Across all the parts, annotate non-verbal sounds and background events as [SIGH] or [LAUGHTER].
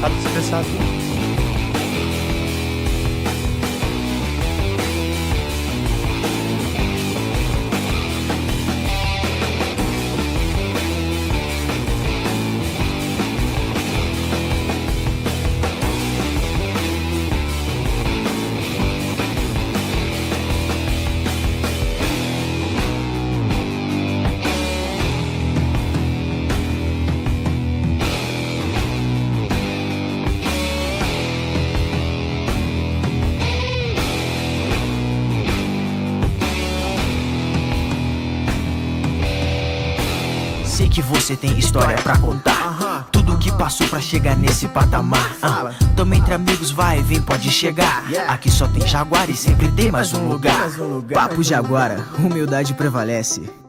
Sabe expressar tudo. Você tem história pra contar. Tudo que passou pra chegar nesse patamar. Ah, tamo entre amigos, vai, vem, pode chegar. Aqui só tem Jaguar e sempre tem mais um lugar. Papo Jaguara, humildade prevalece.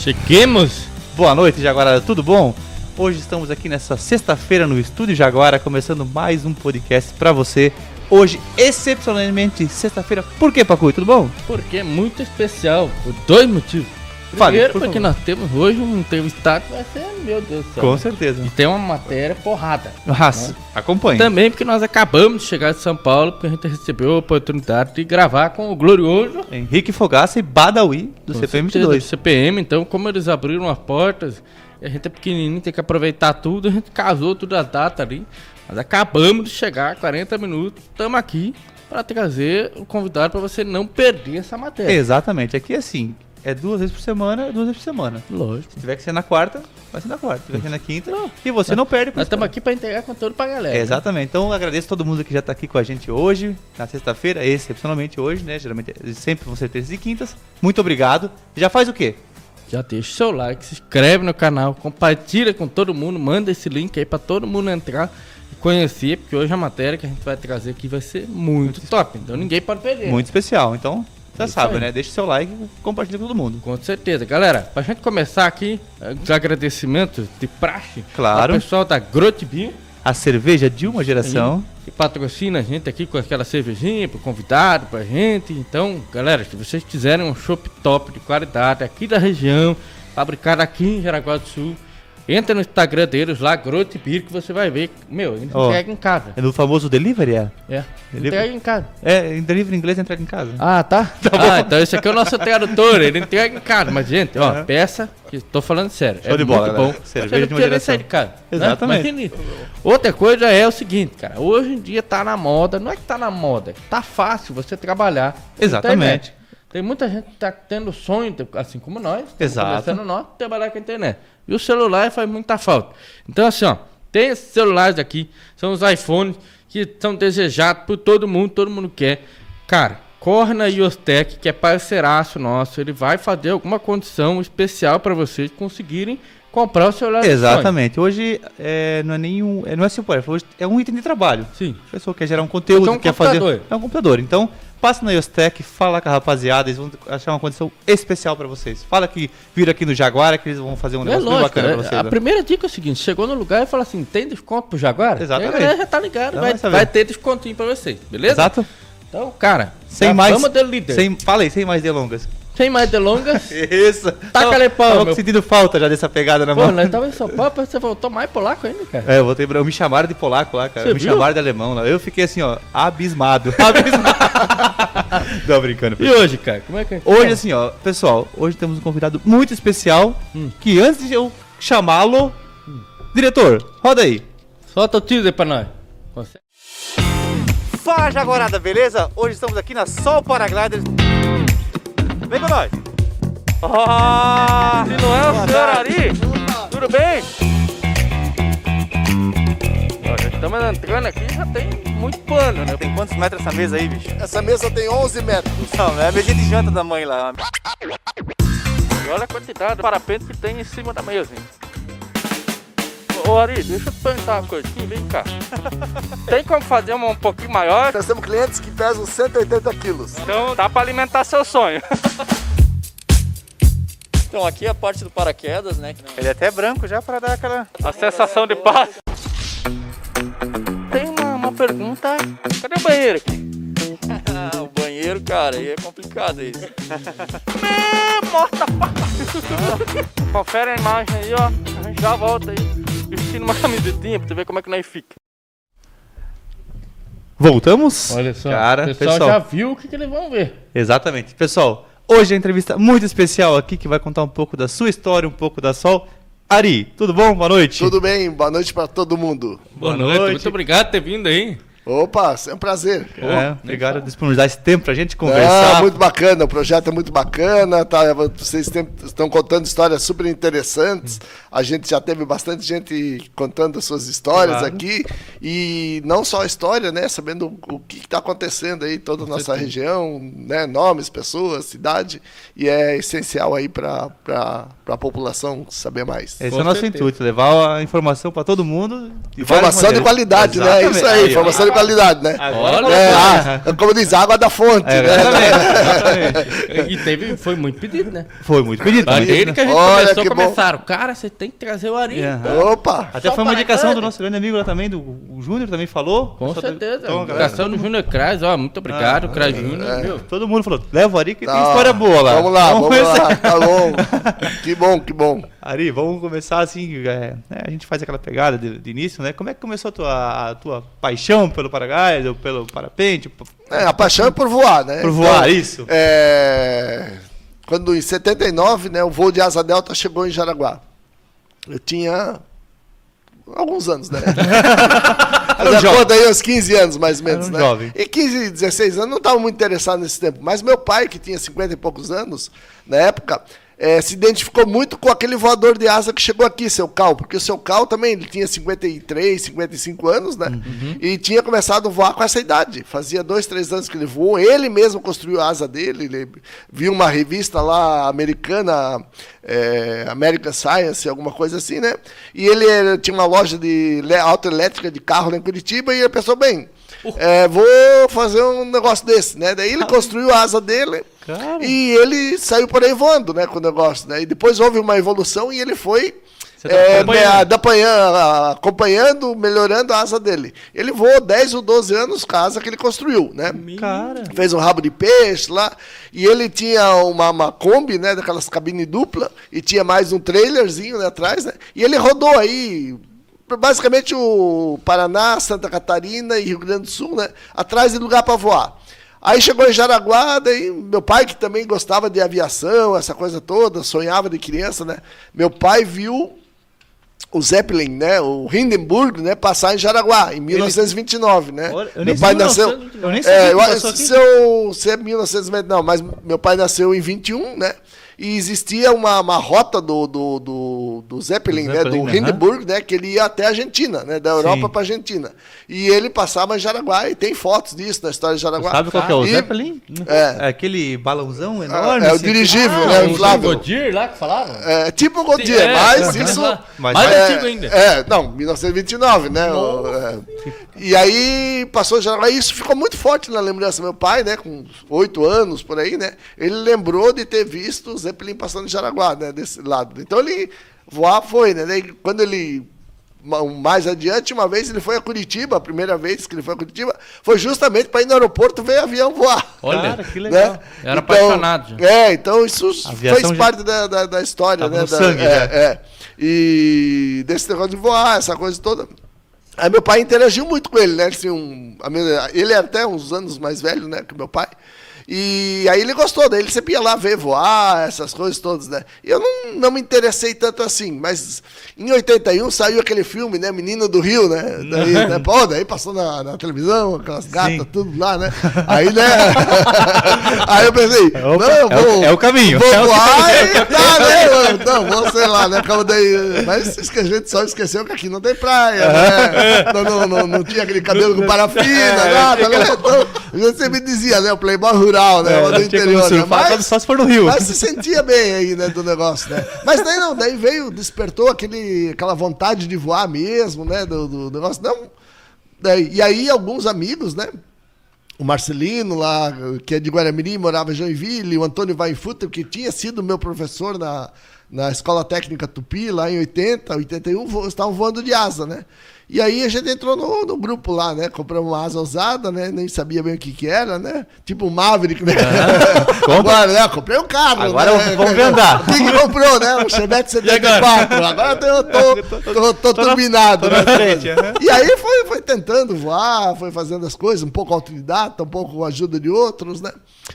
Cheguemos! boa noite, Jaguarada, tudo bom? Hoje estamos aqui nessa sexta-feira no Estúdio Jaguara, começando mais um podcast pra você. Hoje, excepcionalmente, sexta-feira. Por que, Pacu? Tudo bom? Porque é muito especial, por dois motivos. Primeiro, por porque favor. nós temos hoje um entrevistado que vai ser, meu Deus do céu. Com certeza. E tem uma matéria porrada. Nossa, acompanhe. Também porque nós acabamos de chegar de São Paulo, porque a gente recebeu a oportunidade de gravar com o glorioso Henrique Fogaça e Badawi, do com CPM certeza, 22. do CPM, então como eles abriram as portas, a gente é pequenininho, tem que aproveitar tudo, a gente casou tudo a data ali. Nós acabamos de chegar, 40 minutos, estamos aqui para trazer o convidado para você não perder essa matéria. Exatamente. Aqui, assim, é duas vezes por semana, duas vezes por semana. Lógico. Se tiver que ser na quarta, vai ser na quarta. Se tiver que ser na quinta, e você não perde. Nós estamos aqui para entregar conteúdo pra galera. É, né? exatamente. Então eu agradeço todo mundo que já tá aqui com a gente hoje, na sexta-feira, excepcionalmente hoje, né? Geralmente sempre vão ser terças e quintas. Muito obrigado. Já faz o quê? Já deixa o seu like, se inscreve no canal, compartilha com todo mundo, manda esse link aí pra todo mundo entrar e conhecer, porque hoje a matéria que a gente vai trazer aqui vai ser muito top, então ninguém pode perder. Muito especial. Então, já Isso sabe, aí. né? Deixa o seu like e compartilha com todo mundo. Com certeza. Galera, pra gente começar aqui, eh, os agradecimentos de praxe Claro. ao pessoal da Grotbeer, A cerveja de uma geração. que patrocina a gente aqui com aquela cervejinha pro convidado, pra gente. Então, galera, se vocês quiserem um chopp top de qualidade aqui da região, fabricado aqui em Jaraguá do Sul, entra no Instagram deles lá, Grotbeer, que você vai ver. Meu, eles Ó. entregam em casa. É no famoso delivery, é? É, Delivery? entrega em casa. É, em delivery em inglês entrega em casa. Ah, tá? [LAUGHS] ah, então esse aqui é o nosso tradutor, ele entrega em casa. Mas, gente, ó, Aham. peça, que tô falando sério. Show é de bola, muito galera. bom. Cerveja de uma geração. sair de casa. né? Exatamente. Isso. Outra coisa é o seguinte, cara. Hoje em dia tá na moda, não é que tá na moda, tá fácil você trabalhar. Exatamente. Tem muita gente que tá tendo sonho, assim como nós, Exato. começando nós, trabalhar com a internet. E o celular faz muita falta. Então, assim, ó, tem esses celulares aqui, são os iPhones que são desejados por todo mundo, todo mundo quer. Cara, corre na Iostec, que é parceiraço nosso, ele vai fazer alguma condição especial para vocês conseguirem comprar o celular. Exatamente. Hoje é, não é nenhum. É, não é celular, hoje é um item de trabalho. Sim. A pessoa quer gerar um conteúdo, É um quer computador. fazer. É um computador. Então, passa na Iostec, fala com a rapaziada, eles vão achar uma condição especial pra vocês. Fala que viram aqui no Jaguara que eles vão fazer um É negócio bem lógico, bacana é- pra vocês. a né? primeira dica é o seguinte, chegou no lugar e fala assim, tem desconto pro Jaguar? Exatamente. E a galera já tá ligado, Então vai, vai ter descontinho pra vocês, beleza? Exato. Então, cara, Sem mais. vamos de líder. Sem, aí, sem mais delongas. Mais delongas, [LAUGHS] Isso. Taca-lhe pau, Tava meu- sentindo falta já dessa pegada na pô, mão. nós tava em São Paulo, você voltou mais polaco ainda, cara. É, eu voltei pra. Me chamaram de polaco lá, cara. Você me viu? chamaram de alemão lá. Eu fiquei assim, ó, abismado. [LAUGHS] Abismado. [LAUGHS] Não, brincando. E hoje, cara, como é que Hoje, assim, ó, pessoal, hoje temos um convidado muito especial. Hum. Que antes de eu chamá-lo. Diretor, roda aí. Solta o teaser pra nós. Consegue? Fala, Jaguarada, beleza? Hoje estamos aqui na Sol Paragliders. Vem com nós. Ah, Se não é o boa senhor tarde. Ari, tudo bem? Ó, já estamos entrando aqui, já tem muito pano, né? Tem quantos metros essa mesa aí, bicho? Essa mesa tem 11 metros. Não, é a mesinha de janta da mãe lá. E olha a quantidade de parapente que tem em cima da mesa. hein? Ô Ari, deixa eu te perguntar uma coisa aqui, vem cá. Tem como fazer uma um pouquinho maior? Nós temos clientes que pesam 180 quilos. Então dá pra alimentar seu sonho. [LAUGHS] Então aqui é a parte do paraquedas, né? Ele é até branco já para dar aquela. A sensação de paz. Tem uma, uma pergunta. Cadê o banheiro aqui? [LAUGHS] O banheiro, cara, aí é complicado isso. Morta [LAUGHS] Confere a imagem aí, ó. A gente já volta aí. Vestindo uma camisetinha pra tu ver como é que nós fica. Voltamos? Olha só, Cara, o pessoal, pessoal. já viu o que, que eles vão ver. Exatamente. Pessoal, hoje é uma entrevista muito especial aqui que vai contar um pouco da sua história, um pouco da Sol. Ari, tudo bom? Boa noite. Tudo bem? Boa noite para todo mundo. Boa noite. Muito obrigado por ter vindo aí. Opa, é um prazer. É, obrigado por disponibilizar esse tempo pra gente Ah, conversar. muito bacana, o projeto é muito bacana, tá? Vocês tem- estão contando histórias super interessantes. A gente já teve bastante gente contando as suas histórias Claro. aqui. E não só a história, né? Sabendo o, que está acontecendo aí, toda a nossa região, né? Nomes, pessoas, cidade. E é essencial aí para a população saber mais. Esse Com é o nosso certeza. intuito, levar a informação pra todo mundo. Informação de qualidade, né? Exatamente. Isso aí, informação de qualidade, né? Agora Olha, É, ah, como diz, água da fonte, É, né? exatamente, exatamente. E teve, foi muito pedido, né? Foi muito pedido. Desde que a gente Olha, começou, que bom. começaram. Cara, você tem que trazer o Ari. Aham. Opa! Até Só foi uma indicação grande. do nosso grande amigo lá também, do Júnior também falou. Com certeza. Então, Indicação do Júnior Kraz, ó. Muito obrigado, Ah, Kraz Júnior, viu? Todo mundo falou, leva o Ari que tem Tá, história boa lá. Vamos lá, vamos, começar. lá, tá bom. [LAUGHS] Que bom, que bom. Ari, vamos começar assim, é, né, a gente faz aquela pegada de, de início, né? Como é que começou a tua, a tua paixão pelo paraguai, ou pelo parapente, É, a paixão é por voar, né? por voar, isso? é, quando em 79, né, o voo de asa delta chegou em Jaraguá. Eu tinha alguns anos, né? [LAUGHS] Era um jovem. aí uns 15 anos, mais ou menos, um né? jovem. E 15, 16 anos, não estava muito interessado nesse tempo. Mas meu pai, que tinha 50 e poucos anos, na época, eh, se identificou muito com aquele voador de asa que chegou aqui, seu Cal. Porque o seu Cal também, ele tinha 53, 55 anos, né? Uhum. E tinha começado a voar com essa idade. Fazia dois, três anos que ele voou. Ele mesmo construiu a asa dele. Ele viu uma revista lá americana, eh, American Science, alguma coisa assim, né? E ele tinha uma loja de autoelétrica de carro lá em Curitiba e ele pensou, bem, é, vou fazer um negócio desse, né? Daí ele [LAUGHS] construiu a asa dele Cara. e ele saiu por aí voando, né, com o negócio, né? E depois houve uma evolução e ele foi Você tá é, acompanhando. acompanhando, acompanhando, melhorando a asa dele. Ele voou 10 ou 12 anos com a asa que ele construiu, né? Cara. Fez um rabo de peixe lá. E ele tinha uma, uma Kombi, né? Daquelas cabine dupla. E tinha mais um trailerzinho né, atrás, né? E ele rodou aí. Basicamente o Paraná, Santa Catarina e Rio Grande do Sul, né? Atrás de lugar para voar. Aí chegou em Jaraguá, daí meu pai, que também gostava de aviação, essa coisa toda, sonhava de criança, né? Meu pai viu o Zeppelin, né? O Hindenburg, né? Passar em Jaraguá, em 1929, né? Eu meu pai nasceu. eu nem sabia É, eu, se, eu, se é 1990, não, mas meu pai nasceu em 21, né? E existia uma, uma rota do, do, do, do Zeppelin, Do né? Do. Hindenburg, né? Que ele ia até a Argentina, né? Da Europa para Argentina. E ele passava em Jaraguá, e tem fotos disso na história de Jaraguá. Sabe qual que é o E- Zeppelin? É. aquele balãozão enorme. É, o assim, dirigível, Ah, né? O o inflável. Godir lá que falavam? É, tipo o Godier, É, mas é, isso. Mas mais é, antigo ainda. É, não, 1929, né? o- é. E aí passou já. aí Isso ficou muito forte na lembrança. Meu pai, né, com oito anos por aí, né? Ele lembrou de ter visto o Zeppelin passando em Jaraguá, né? Desse lado. Então ele voar foi, né? Daí, quando ele. ma- Mais adiante, uma vez ele foi a Curitiba, a primeira vez que ele foi a Curitiba, foi justamente para ir no aeroporto ver avião voar. Olha, Cara, que legal. Né? Era apaixonado já. É, então isso fez já- parte da, da, da história, Tava né? no da- sangue, é, né? é. E desse negócio de voar, essa coisa toda. Aí meu pai interagiu muito com ele, né? Assim, um, a minha- ele é até uns anos mais velho, né, que meu pai. E aí ele gostou, daí ele sempre ia lá ver voar, essas coisas todas, né? E eu não, não me interessei tanto assim, mas em 81 saiu aquele filme, né? Menino do Rio, né? Daí, [LAUGHS] né? Pô, daí passou na, na televisão, aquelas gatas, Sim. tudo lá, né? Aí, né? [LAUGHS] aí eu pensei, É o- não, eu é vou. é o caminho, Vou é voar e tá, né? Então, vou, sei lá, né? Acaba daí. Mas a gente só esqueceu que aqui não tem praia, né? [LAUGHS] Não, não, não, não tinha aquele cabelo com parafina, nada, né? Então, Você me dizia, né? O playboy rural, né? É, do interior, né? Mas, só se for no Rio. mas se sentia bem aí, né? Do negócio, né? Mas daí não, daí veio, despertou aquele, aquela vontade de voar mesmo, né? Do, do negócio. Não. Daí, e aí, alguns amigos, né? O Marcelino lá, que é de Guaramirim, morava em Joinville, o Antônio Weinfutter, que tinha sido meu professor na, na Escola Técnica Tupi, lá em 80, 81, vo- estavam voando de asa, né? E aí a gente entrou no, no grupo lá, né? Compramos uma asa usada, né? Nem sabia bem o que que era, né? Tipo o Maverick, né? [LAUGHS] Compra. Agora, né? Comprei um carro, Agora né? vamos andar. Que que comprou, né? Um Chevette 74. Agora eu tô, tô, tô, Tô na- turbinado, tô na né? frente, aham. E aí foi, foi tentando voar, foi fazendo as coisas, um pouco autodidata, um pouco com a ajuda de outros, né?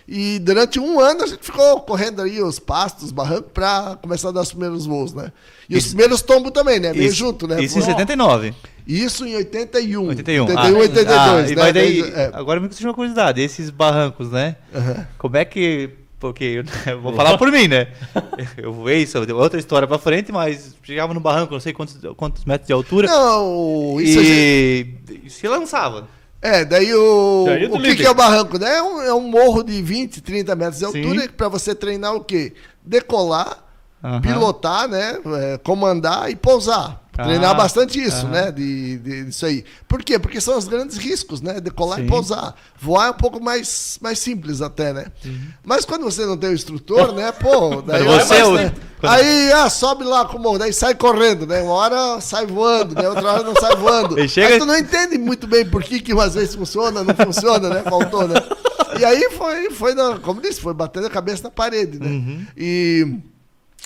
E durante um ano a gente ficou correndo aí os pastos, os barrancos, pra começar a dar os primeiros voos, né? E os Isso- primeiros tombos também, né? Meio Isso- junto, né? Isso em Foi- 79. Isso em 81. 81. 81, ah, 82, ah, né? e vai daí, é. Agora me surgiu uma curiosidade, esses barrancos, né? Aham. Como é que. Porque eu [LAUGHS] vou falar por mim, né? [LAUGHS] Eu voei, isso é outra história pra frente, mas chegava no barranco, não sei quantos, quantos metros de altura. Não, isso gente- e se lançava. É, daí o. Daí o que, que é o barranco? Né? É, um, é um morro de 20, 30 metros de Sim. altura para você treinar o quê? Decolar, Aham. pilotar, né? é, comandar e pousar. Ah, Treinar bastante isso, né? De, de, disso aí. Por quê? Porque são os grandes riscos, né? Decolar Sim. e pousar. Voar é um pouco mais, mais simples até, né? Uhum. Mas quando você não tem o instrutor, né? Pô, [LAUGHS] daí você é é bastante- quando- Aí, ah, sobe lá com o morro, daí sai correndo, né? Uma hora sai voando, né? Outra hora não sai voando. [LAUGHS] E chega- Aí tu não entende muito bem por que, que às vezes funciona, não funciona, né? Faltou, né? [LAUGHS] E aí foi, foi na- como disse, foi batendo a cabeça na parede, né? Uhum. E.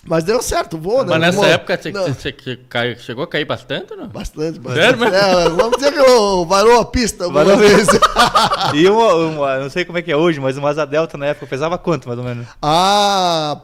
Mas deu certo, voou, né? Mas nessa Voou. época você, chegou a cair bastante não? Bastante, bastante. É, vamos dizer que eu varou a pista algumas Varou vezes. [LAUGHS] E uma, uma- não sei como é que é hoje, mas uma asa delta na época pesava quanto, mais ou menos? Ah,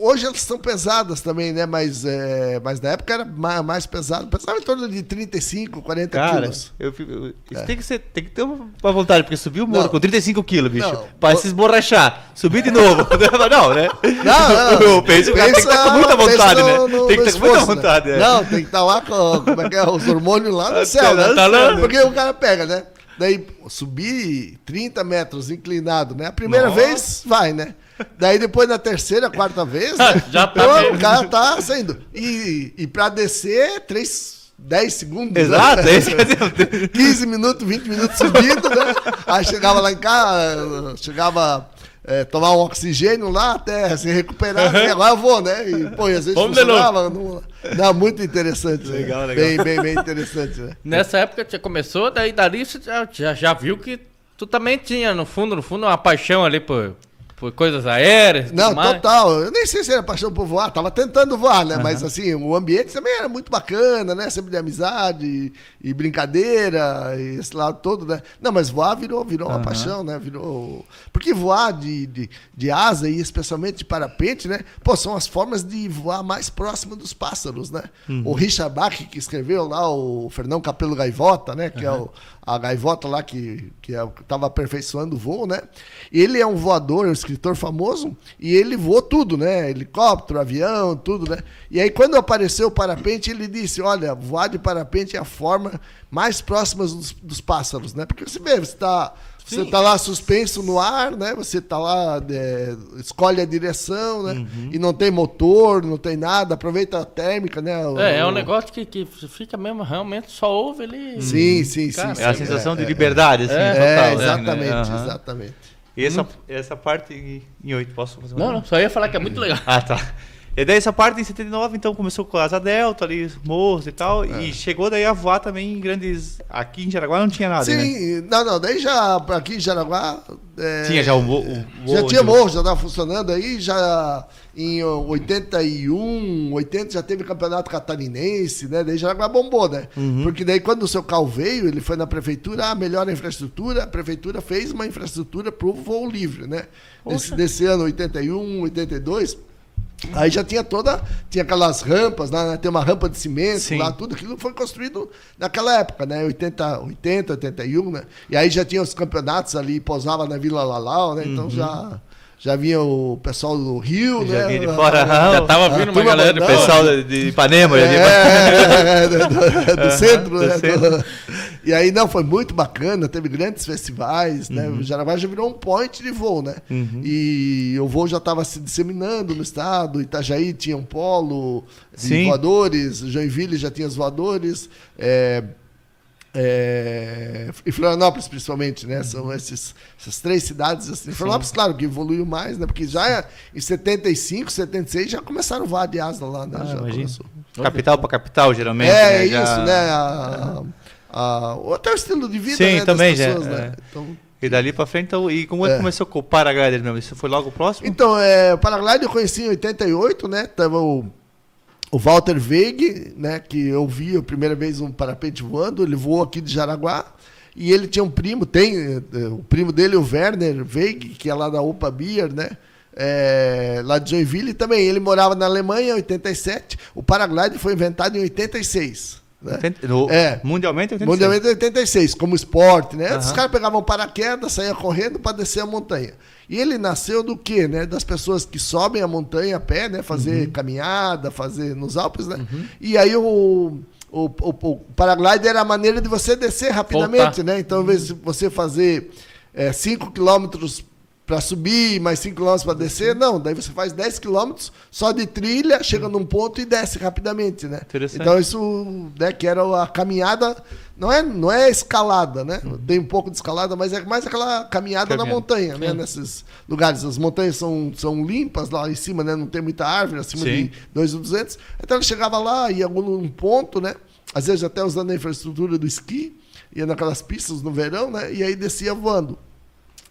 hoje elas são pesadas também, né? Mas, é, mas na época era ma- mais pesado. Pesava em torno de 35, 40 Cara, quilos. eu, eu- isso tem, que ser, tem que ter uma vontade, porque subir o morro Não. com 35 quilos, bicho, Não. pra se esborrachar, subir de novo. [LAUGHS] não, né? Não, não. [LAUGHS] Eu penso que o tem que estar com muita pensa vontade, no- né? no- tem que estar com muita né? vontade, é. Não, tem que estar lá com como é que é, os hormônios lá no Tá céu, né? lá no céu, né? Porque o cara pega, né? Daí subir 30 metros inclinado, né? A primeira Nossa. vez vai, né? Daí depois na terceira, quarta vez, [LAUGHS] né? Já tá Pô, o cara tá saindo. E, e pra descer, 3, 10 segundos. né? Exato, é eu digo. [LAUGHS] 15 minutos, 20 minutos subindo, né? Aí chegava lá em casa, chegava é, tomar um oxigênio lá até se recuperar, né? agora eu vou, né? E, pô, e às vezes Vamos funcionava. Não, não, muito interessante. né? Legal, legal. Bem, bem, bem interessante, né? Nessa época você começou, daí dali você já, já, já viu que tu também tinha, no fundo, no fundo, uma paixão ali por, por coisas aéreas. Não, mais. total. Eu nem sei se era paixão por voar, tava tentando voar, né? Mas assim, o ambiente também era muito bacana, né? Sempre de amizade e brincadeira, e esse lado todo, né? Não, mas voar virou, virou uma Aham. paixão, né? Virou. Porque voar de, de, de asa e especialmente de parapente, né? Pô, são as formas de voar mais próximo dos pássaros, né? O Richard Bach, que escreveu lá o Fernão Capelo Gaivota, né? Que é o, a gaivota lá que, que é, que tava aperfeiçoando o voo, né? Ele é um voador, um escritor famoso, e ele voou tudo, né? Helicóptero, avião, tudo, né? E aí, quando apareceu o parapente, ele disse: Olha, voar de parapente é a forma mais próxima dos, dos pássaros, né? Porque você vê, você está. Você tá lá suspenso no ar, né? Você tá lá, é, escolhe a direção, né? Uhum. E não tem motor, não tem nada, aproveita a térmica, né? O- É, é um negócio que, que fica mesmo, realmente só ouve ali. Sim, sim, sim. Cara, sim, É a sensação de é, liberdade, assim, É, total. É, né? exatamente, Aham. exatamente. E essa, essa parte em- em 8, posso fazer uma Não, não, só ia falar que é muito legal. Ah, tá. E daí essa parte em 79, então começou com a Asa Delta ali, os morros e tal, e chegou daí a voar também em grandes... Aqui em Jaraguá não tinha nada, né? Sim, não, não, daí já aqui em Jaraguá. é, Tinha já o, mo- o Já tinha morro, já estava funcionando aí, já em 81, 80 já teve campeonato catarinense, né? Daí Jaraguá bombou, né? Uhum. Porque daí quando o seu carro veio, ele foi na prefeitura, ah, melhora a infraestrutura, a prefeitura fez uma infraestrutura para o voo livre, né? Desse, desse ano, 81, 82. Aí já tinha toda, tinha aquelas rampas, né? tem uma rampa de cimento Sim. lá, tudo aquilo foi construído naquela época, né? 80, 80, 81, né? E aí já tinha os campeonatos ali, pousava na Vila Lalau, né? Então já, já vinha o pessoal do Rio, Uhum. Já né? vinha de fora, Ah, Já tava vindo uma galera mandava. O pessoal de de Ipanema, ali, É, é, é, do, do centro, do né? centro. Do- E aí, não, foi muito bacana, teve grandes festivais, né? O Jaraguá já virou um point de voo, né? E o voo já estava se disseminando no estado, Itajaí tinha um polo de Sim. voadores, Joinville já tinha os voadores, é, é, e Florianópolis, principalmente, né? São esses, essas três cidades. Assim. Florianópolis, claro, que evoluiu mais, né? Porque já em 75, 76 já começaram a voar de asa lá, né? Ah, já. Capital pra capital, geralmente. É, né? Já- isso, né? A, a, ou até o estilo de vida Sim, né, também das já, pessoas, é. né? Então, E dali pra frente, então, e como é que É. começou com o paraglider mesmo? Isso foi logo próximo? Então, é, o Paraglide eu conheci em 88, né? Tava o, o Walter Veig, né? Que eu vi a primeira vez um parapente voando. Ele voou aqui de Jaraguá. E ele tinha um primo, tem eh, o primo dele, o Werner Veig, que é lá da Opa Beer, né? É, lá de Joinville também. Ele morava na Alemanha em 87. O Paraglide foi inventado em 86. Né? No- É. Mundialmente, 86. Mundialmente 86, como esporte, né? Os Aham. caras pegavam paraquedas, saíam correndo para descer a montanha. E ele nasceu do quê, né? Das pessoas que sobem a montanha a pé, né? Fazer Uhum. caminhada, fazer nos Alpes, né? E aí o, o, o, o paraglider era a maneira de você descer rapidamente, Voltar. né? Então, ao invés de você fazer 5 quilômetros para subir, mais 5 km para descer, não. Daí você faz 10 km só de trilha, chega num ponto e desce rapidamente, né? Interessante. Então isso, né, que era a caminhada, não é, não é escalada, né? Tem um pouco de escalada, mas é mais aquela caminhada na montanha, né? Nesses lugares. As montanhas são, são limpas lá em cima, né? Não tem muita árvore, acima Sim. de 2.200. Então ele chegava lá, ia em algum ponto, né? Às vezes até usando a infraestrutura do esqui, ia naquelas pistas no verão, né? E aí descia voando.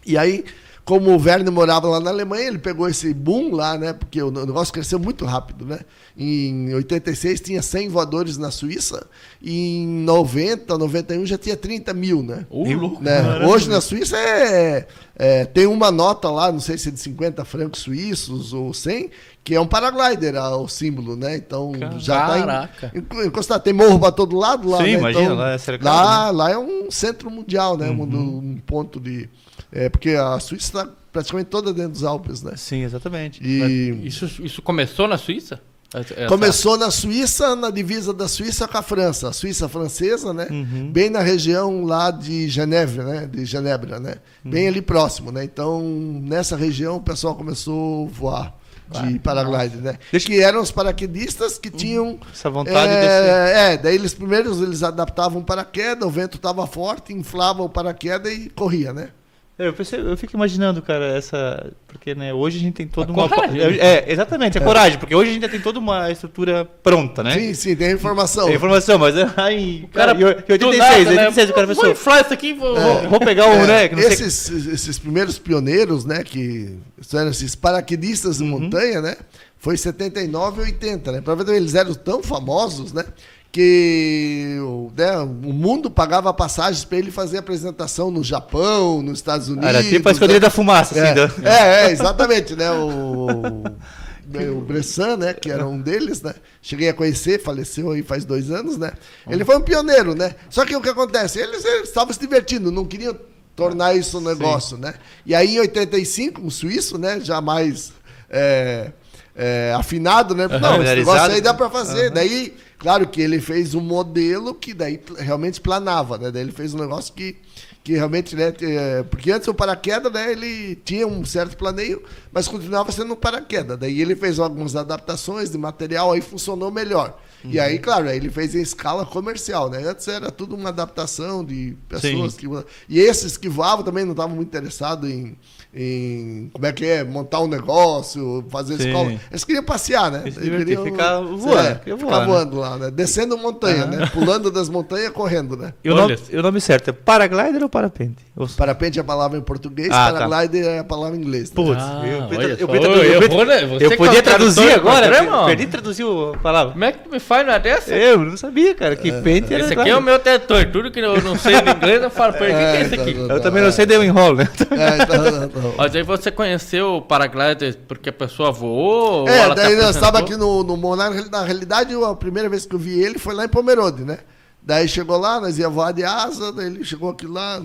E aí, como o Werner morava lá na Alemanha, ele pegou esse boom lá, né? Porque o negócio cresceu muito rápido, né? Em 86 tinha 100 voadores na Suíça, e em 90, 91 já tinha 30 mil, né? Louco. Né? Hoje na Suíça é, é, tem uma nota lá, não sei se é de 50 francos suíços ou 100, que é um paraglider, ah, o símbolo, né? Então já Caraca. tá em, encostado. Tem morro para todo lado lá, Sim, né? imagina, Então, lá é cercado, lá, lá é um centro mundial, né? Um, Uhum. um ponto de... É, porque a Suíça está praticamente toda dentro dos Alpes, né? Sim, exatamente. E Isso, isso começou na Suíça? Essa- começou na Suíça, na divisa da Suíça com a França, a Suíça francesa, né? Uhum. Bem na região lá de Genebra, né? De Genebra, né? Uhum. Bem ali próximo, né? Então, nessa região o pessoal começou a voar de paraglider, né? Deixa- Que eram os paraquedistas que tinham Essa vontade de descer. é, é, daí eles primeiros eles adaptavam o paraquedas, o vento estava forte, inflava o paraquedas e corria, né? Eu, pensei- eu fico imaginando, cara, essa. Porque, né, hoje a gente tem toda A uma. coragem. É, exatamente, a coragem, porque hoje a gente já tem toda uma estrutura pronta, né? Sim, sim, tem informação. Tem informação, mas [LAUGHS] é aí. O cara, em 86, do nada, né? 86, o cara Vou pensou. inflar isso aqui, vou... Vou, vou pegar o, É, né? Que não sei- esses, esses primeiros pioneiros, né, que eram esses paraquedistas Uhum. de montanha, né, foi 79 e 80, né? Para ver, eles eram tão famosos, né, que o, né, o mundo pagava passagens para ele fazer apresentação no Japão, nos Estados Unidos. Era tipo a esquadrilha né? da fumaça, assim. É, da- é, é, exatamente, né? O, [LAUGHS] o, Bressan, né? Que era um deles, né? Cheguei a conhecer, faleceu aí faz dois anos, né? Ele foi um pioneiro, né? Só que o que acontece? Eles eles estavam se divertindo, não queriam tornar isso um negócio, né? E aí em 85, um suíço, né? Já mais é, é, afinado, né? Não, esse negócio aí dá para fazer. Daí, claro que ele fez um modelo que daí realmente planava, né? Daí ele fez um negócio que, que realmente, né? é, Porque antes o paraquedas, né? Ele tinha um certo planeio, mas continuava sendo um paraquedas. Daí ele fez algumas adaptações de material, aí funcionou melhor. E aí, claro, aí ele fez em escala comercial, né? Antes era tudo uma adaptação de pessoas Sim. que. E esses que voavam também não estavam muito interessados em, em como é que é, montar um negócio, fazer Sim. escola. Eles queriam passear, né? Eles Eles divertir, ficar voando, É, queria ficar voar, né? voando lá, né? Descendo montanha, né? Pulando das montanhas, correndo, né? E o nome, o nome certo é paraglider ou parapente? Ou- Parapente é a palavra em português, Ah, tá. paraglider é a palavra em inglês. né? Putz, Ah, eu, podia traduzir- né? É tradutor agora, programa, ó. perdi traduzir a palavra. Como é que tu me faz uma dessa? Eu não sabia, cara, que pente era Esse aqui é o meu tetor. Tudo que eu não sei de inglês, eu falo o que, que é [LAUGHS] esse aqui? tá, tá, Eu tá. também não sei, deu enrolo, né? É, então, então, então. Mas aí você conheceu o paraglider porque a pessoa voou? ou É, daí nós estávamos apresentou? aqui no, no Monarca. Na realidade, eu- a primeira vez que eu vi ele foi lá em Pomerode, né? Daí chegou lá, nós ia voar de asa, daí ele chegou aqui lá,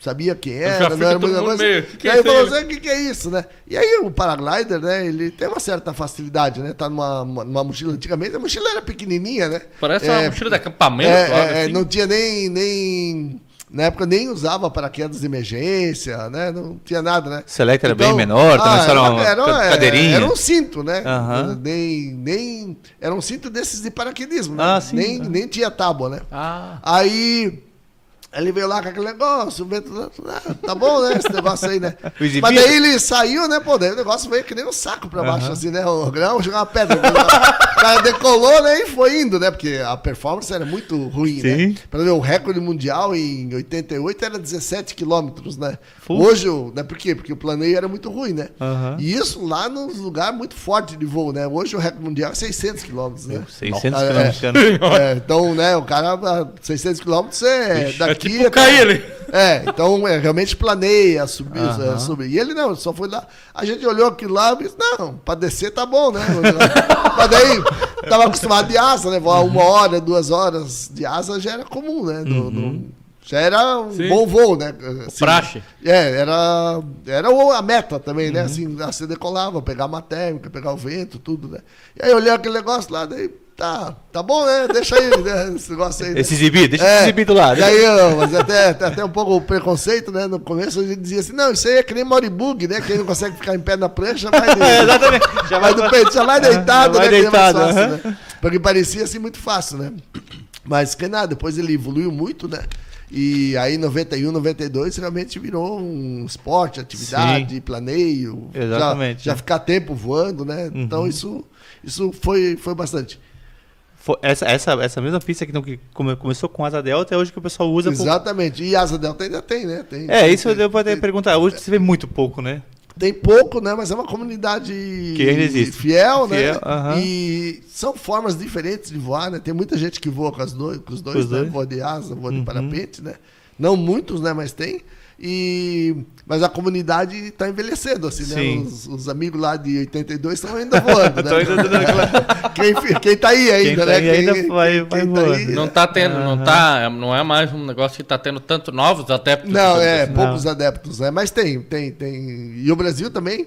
sabia quem era, não era muita coisa. meio, "Que que e é falou aí?" assim, o que, que é isso, né? E aí o paraglider, né, ele tem uma certa facilidade, né? Tá numa, uma- numa mochila, antigamente a mochila era pequenininha, né? Parece É, uma mochila de acampamento. é, é, é, assim. não tinha nem, nem. Na época nem usava paraquedas de emergência, né? Não tinha nada, né? Select era bem menor, também só era uma era, ca- cadeirinha. Era um cinto, né? Aham. Nem, nem. Era um cinto desses de paraquedismo, né? Ah, sim, nem, tá. nem tinha tábua, né? Ah, Aí. Ele veio lá com aquele negócio, ah, tá bom, né? Esse negócio aí, né? [LAUGHS] Mas daí ele saiu, né? Pô, daí o negócio veio que nem um saco pra baixo, assim, né? O grão jogar uma pedra. o cara decolou, né? E foi indo, né? Porque a performance era muito ruim, Sim. né? Pra ver, o recorde mundial em 88 era 17 quilômetros, né? Hoje, né? Por quê? Porque o planeio era muito ruim, né? Aham. E isso lá num lugar muito forte de voo, né? Hoje o recorde mundial é 600 quilômetros, né? 600 Ah, é. quilômetros. ano. [LAUGHS] É, então, né, o cara, a 600 quilômetros é Ixi, é daqui... tipo cair ali. É, então é, realmente planeia, subir, é, subir. E ele não, só foi lá. A gente olhou aquilo lá e disse, não, pra descer tá bom, né? [LAUGHS] Mas daí, tava acostumado de asa, né? Uma hora, duas horas de asa já era comum, né? No- no- já era um Sim. bom voo, né? Assim, praxe. É, era, era a meta também, né? Assim, você decolava, pegar uma térmica, pegar o vento, tudo, né? E aí eu olhei aquele negócio lá, daí, tá, tá bom, né? Deixa aí, né? Esse negócio aí. né? Esse exibido, deixa É, esse exibido lá. E aí, mas até, até, um pouco o preconceito, né? No começo a gente dizia assim, não, isso aí é que nem moribug, né? Quem não consegue ficar em pé na prancha vai, [LAUGHS] É, exatamente. Já vai do peito, já vai deitado, Já vai né? é deitado, fácil, né? Porque parecia assim muito fácil, né? Mas que nada, depois ele evoluiu muito, né? E aí, em 91, 92, realmente virou um esporte, atividade, planeio. já- Exatamente. Já, ficar tempo voando, né? Então isso, isso foi, foi bastante. Essa, essa, essa mesma pista que, não- que come- começou com asa delta é hoje que o pessoal usa. Exatamente. E asa delta ainda tem, né? Tem, É, tem- isso eu devo até tem- perguntar. Hoje você vê muito pouco, né? Tem pouco, né? Mas é uma comunidade Que ainda existe. fiel, né? Fiel, aham. E são formas diferentes de voar, né? Tem muita gente que voa com, as com os dois, Com os né? dois. Voa de asa, voa Uhum. de parapente, né? Não muitos, né? Mas tem. E... Mas a comunidade está envelhecendo, assim, Sim. né? Os, os amigos lá de 82 estão ainda voando, né? [LAUGHS] Ainda dando aquela- [LAUGHS] quem, fi- quem tá aí ainda, Quem tá né? aí ainda vai- vai voando. Não tá tendo, não tá, não é mais um negócio que tá tendo tanto novos adeptos. Não, é, assim. poucos adeptos, né? Mas tem, tem, tem. E o Brasil também,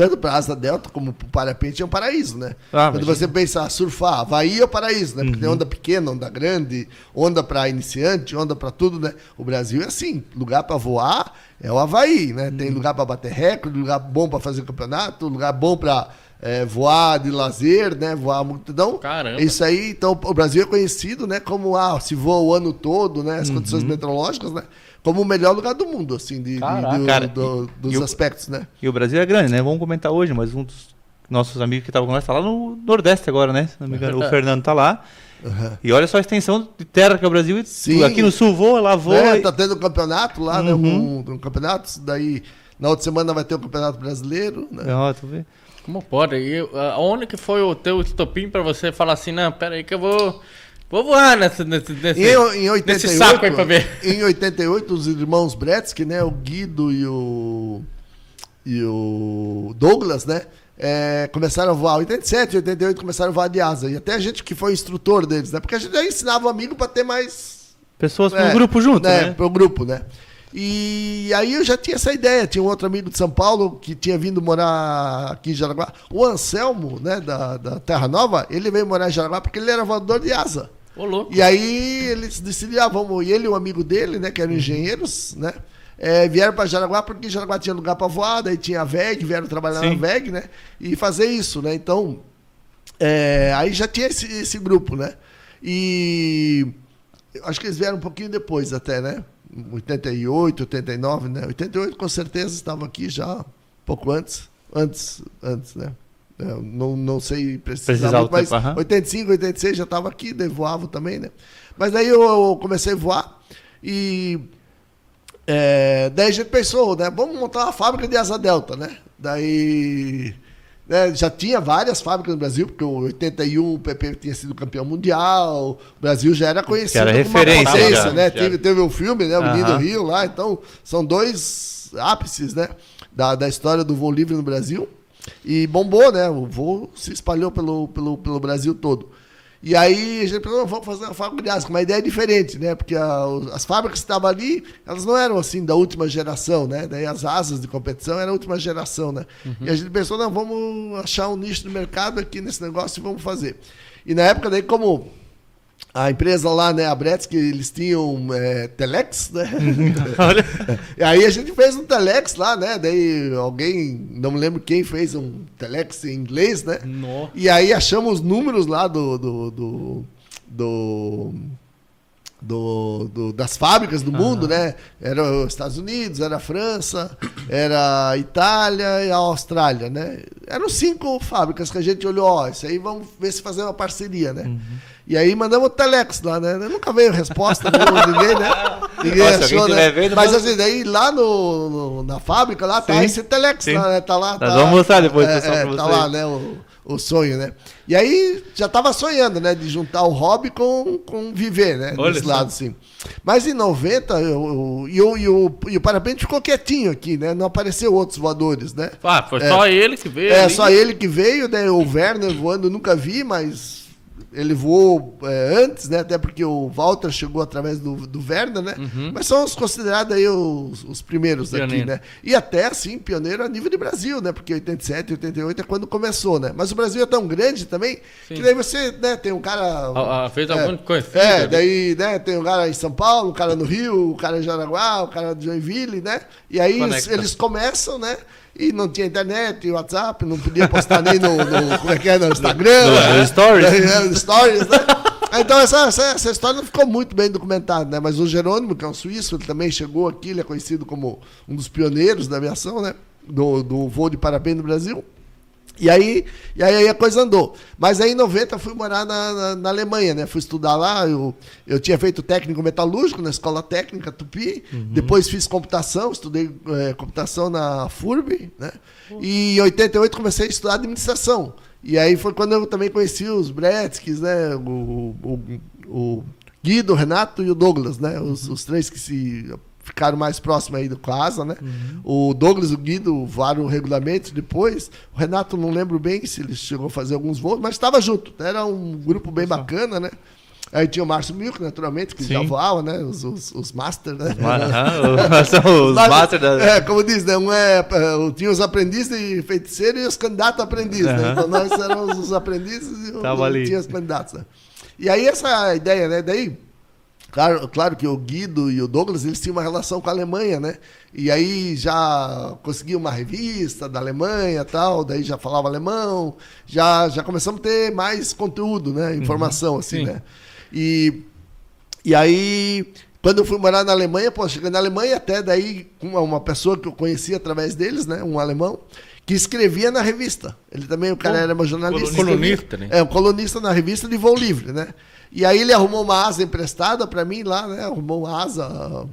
tanto para asa delta como para parapente, é um paraíso, né? Ah, Quando imagina. você pensa surfar, Havaí é o paraíso, né? Porque Uhum. tem onda pequena, onda grande, onda para iniciante, onda para tudo, né? O Brasil é assim, lugar para voar é o Havaí, né? Uhum. Tem lugar para bater recorde, lugar bom para fazer campeonato, lugar bom para voar de lazer, né? Voar multidão. Caramba. Isso aí, então, o Brasil é conhecido, né, como ah, se voa o ano todo, né, as Uhum. condições meteorológicas, né, como o melhor lugar do mundo, assim, de, de- do- Cara, do- e- dos e o- aspectos, né. E o Brasil é grande, né? Vamos comentar hoje, mas um dos nossos amigos que estavam com nós tá lá no Nordeste agora, né? Se não me engano, o verdade. Fernando tá lá. Aham. E olha só a extensão de terra que é o Brasil. Sim. Aqui no sul voa, lá voa. É, e- tá tendo um campeonato lá, né, Uhum. um, um campeonato, daí na outra semana vai ter o campeonato brasileiro, né. Ó, tu vê? Como pode? E, uh, onde que foi o teu estopim pra você falar assim, não, pera aí que eu vou, vou voar nesse, nesse, nesse, Em, em 88, nesse saco aí pra ver. Em 88, os irmãos Bretsky, né, o Guido e o e o Douglas, né, é, começaram a voar. 87, 88 começaram a voar de asa. E até a gente que foi instrutor deles, né, porque a gente já ensinava o amigo para ter mais Pessoas É, pro grupo junto, né? Pro grupo, né? E aí eu já tinha essa ideia. Tinha um outro amigo de São Paulo que tinha vindo morar aqui em Jaraguá. O Anselmo, né, da, da Terra Nova, ele veio morar em Jaraguá porque ele era voador de asa. Ô, louco. E aí eles decidiram, ah, vamos. E ele e um amigo dele, né, que eram engenheiros, né? é, vieram para Jaraguá porque Jaraguá tinha lugar para voar, daí tinha a VEG, vieram trabalhar Sim. na VEG, né? E fazer isso, né? Então, é, aí já tinha esse, esse grupo, né? E acho que eles vieram um pouquinho depois até, né? 88, 89, né? 88 com certeza estava aqui já, um pouco antes. Antes, antes, né? É, eu não, não sei precisar, muito, mas tempo, aham. 85, 86 já estava aqui, daí voava também, né? Mas daí eu comecei a voar e é, daí a gente pensou, né? Vamos montar uma fábrica de asa delta, né? Daí né, já tinha várias fábricas no Brasil, porque o 81 o PP tinha sido campeão mundial, o Brasil já era conhecido era como uma referência potência, já, né? já. Teve, teve o filme, né? O Menino Aham. Rio lá, então são dois ápices, né? Da, da história do voo livre no Brasil. E bombou, né? O voo se espalhou pelo, pelo, pelo Brasil todo. E aí a gente pensou, vamos fazer uma fábrica de asa, com uma ideia diferente, né? Porque a- as fábricas que estavam ali, elas não eram assim da última geração, né? Daí as asas de competição eram a última geração, né? E a gente pensou, não, vamos achar um nicho de mercado aqui nesse negócio e vamos fazer. E na época daí, como a empresa lá, né, a Bretz, que eles tinham é, Telex, né? [LAUGHS] Olha. E aí a gente fez um Telex lá, né? Daí alguém, não me lembro quem fez um Telex em inglês, né? Nossa. E aí achamos os números lá do. do, do, do- do- do- das fábricas do mundo, né? Era os Estados Unidos, era a França, era a Itália e a Austrália, né? Eram cinco fábricas que a gente olhou, ó, isso aí vamos ver se fazer uma parceria, né? E aí mandamos o Telex lá, né? Nunca veio resposta [LAUGHS] de ninguém, né? Ninguém Nossa, achou, né? vendo, Mas assim, daí lá no, no- na fábrica lá tá Sim. esse Telex Sim. lá, né? Tá lá. Nós tá- vamos mostrar depois, é, pessoal, é, pra Tá lá, né? O, o sonho, né? E aí já tava sonhando, né? De juntar o hobby com, com viver, né? Olha Desse lado, assim. Mas em 90, eu, eu, e o- e o, parapente ficou quietinho aqui, né? Não apareceu outros voadores, né? Ah, foi É. só ele que veio. É, ali. só ele que veio, né? O Werner voando eu nunca vi, mas ele voou é, antes, né? Até porque o Walter chegou através do, do Werner, né? Mas são os considerados aí os, os primeiros aqui, Pioneiro. né? E até, assim, pioneiro a nível de Brasil, né? Porque 87, 88 é quando começou, né? Mas o Brasil é tão grande também, Sim. que daí você, né? Tem um cara... Ah, ah, fez é, alguma coisa. É, daí, né, tem um cara em São Paulo, um cara no Rio, um cara em Jaraguá, um cara de Joinville, né? E aí eles, eles começam, né? E não tinha internet, WhatsApp, não podia postar nem no, no- como é que é, no Instagram. No- né? no Stories. [LAUGHS] É, no Stories, né? Então essa, essa, essa história não ficou muito bem documentada, né? Mas o Jerônimo, que é um suíço, ele também chegou aqui, ele é conhecido como um dos pioneiros da aviação, né? Do, do voo de parapente no Brasil. E aí, e aí a coisa andou. Mas aí em 90 eu fui morar na, na, na Alemanha, né? Fui estudar lá. Eu, eu tinha feito técnico metalúrgico na escola técnica Tupi. Depois fiz computação, estudei eh, computação na FURB, né? E em 88 comecei a estudar administração. E aí foi quando eu também conheci os Bretskis, né? O, o, o Guido, o Renato e o Douglas, né? Os, os três que se ficaram mais próximos aí do casa, né? O Douglas e o Guido voaram regularmente depois. O Renato não lembro bem se ele chegou a fazer alguns voos, mas estava junto. Era um grupo bem bacana, né? Aí tinha o Márcio Milk, naturalmente, que já Sim. voava, né? Os, os, os Master, né? São [LAUGHS] [LAUGHS] os Mas, master da. É, como diz, né? Um é, é, tinha os aprendizes de feiticeiro e os candidatos a aprendiz, né? Então nós éramos os aprendizes e o- ali. tinha os candidatos. Né? E aí essa ideia, né? Daí, claro, claro que o Guido e o Douglas, eles tinham uma relação com a Alemanha, né? E aí já consegui uma revista da Alemanha tal, daí já falava alemão, já, já começamos a ter mais conteúdo, né? Informação, assim, Sim. né? E e aí, quando eu fui morar na Alemanha, pô, cheguei na Alemanha até daí com uma, uma pessoa que eu conhecia através deles, né, um alemão, que escrevia na revista. Ele também, o cara Bom, era uma jornalista. colunista, né? É, um colunista na revista de voo livre, né? E aí ele arrumou uma asa emprestada para mim lá, né? Arrumou uma asa